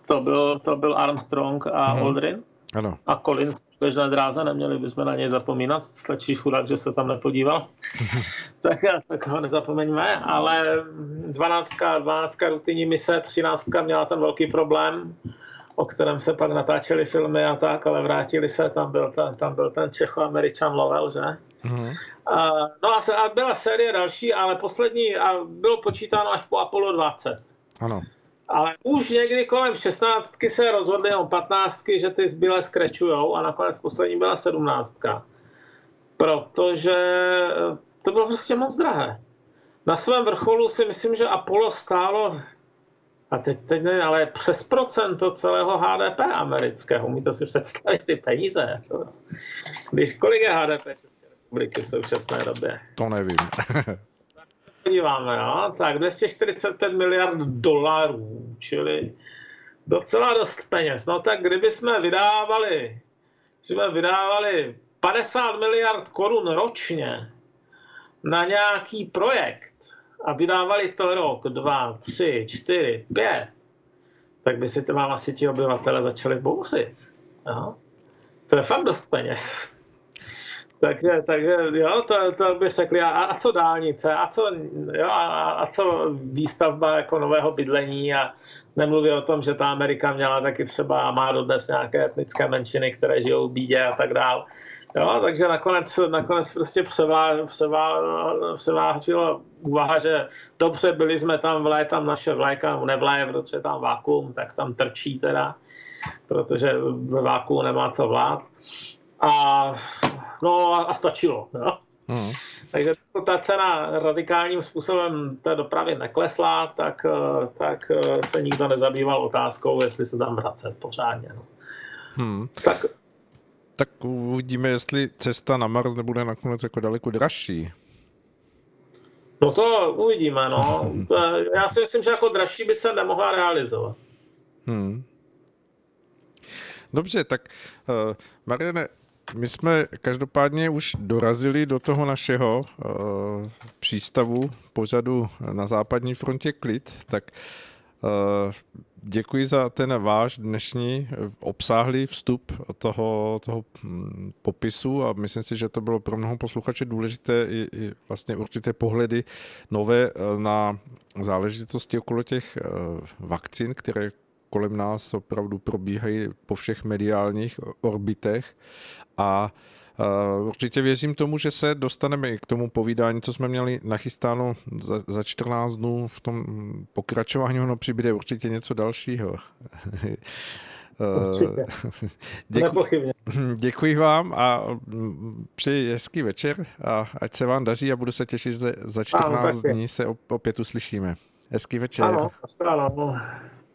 To byl, to byl Armstrong a hmm. Aldrin. Ano. A Collins běžné dráze, neměli bychom na něj zapomínat, stačí chudák, že se tam nepodíval. [laughs] tak, tak ho nezapomeňme, ale 12, 12 rutinní mise, 13 měla ten velký problém, o kterém se pak natáčely filmy a tak, ale vrátili se, tam byl ten, tam byl ten Čecho-Američan Lovell, že? Mm-hmm. A, no a, se, a byla série další, ale poslední a bylo počítáno až po Apollo 20. Ano. Ale už někdy kolem 16 se rozhodli o 15, že ty zbylé skrečujou a nakonec poslední byla 17. protože to bylo prostě moc drahé. Na svém vrcholu si myslím, že Apollo stálo, a teď, teď ne, ale přes procento celého HDP amerického. Umíte si představit ty peníze. Když kolik je HDP České republiky v současné době? To nevím. [laughs] podíváme, jo? tak 245 miliard dolarů, čili docela dost peněz. No tak kdyby jsme vydávali, jsme vydávali 50 miliard korun ročně na nějaký projekt a vydávali to rok, dva, tři, čtyři, pět, tak by si to vám asi ti obyvatele začali bouřit. Jo? To je fakt dost peněz. Takže, takže jo, to, to bych řekl, a, a co dálnice, a co, jo, a, a co výstavba jako nového bydlení a nemluví o tom, že ta Amerika měla taky třeba, má dodnes nějaké etnické menšiny, které žijou v bídě a tak dál. Jo, takže nakonec, nakonec prostě převá, převá, převážila úvaha, že dobře, byli jsme tam v tam naše vlajka nevlaje, protože tam vákuum, tak tam trčí teda, protože ve vákuum nemá co vlád. A no a, stačilo. Jo? Hmm. Takže ta cena radikálním způsobem té dopravy neklesla, tak, tak se nikdo nezabýval otázkou, jestli se tam vracet pořádně. No. Hmm. Tak, tak uvidíme, jestli cesta na Mars nebude nakonec jako daleko dražší. No to uvidíme, no. [laughs] Já si myslím, že jako dražší by se nemohla realizovat. Hmm. Dobře, tak uh, Mariane, my jsme každopádně už dorazili do toho našeho uh, přístavu pozadu na západní frontě klid, tak uh, děkuji za ten váš dnešní obsáhlý vstup toho, toho hm, popisu a myslím si, že to bylo pro mnoho posluchače důležité i, i vlastně určité pohledy nové eh, na záležitosti okolo těch vakcín, které kolem nás opravdu probíhají po všech mediálních orbitech. A určitě věřím tomu, že se dostaneme i k tomu povídání, co jsme měli nachystáno za, za 14 dnů v tom pokračování, ono přibude určitě něco dalšího. Určitě. [laughs] Děku, děkuji vám a přeji hezký večer a ať se vám daří a budu se těšit, že za 14 ano, dní se opět uslyšíme. Hezký večer. Ano, ano.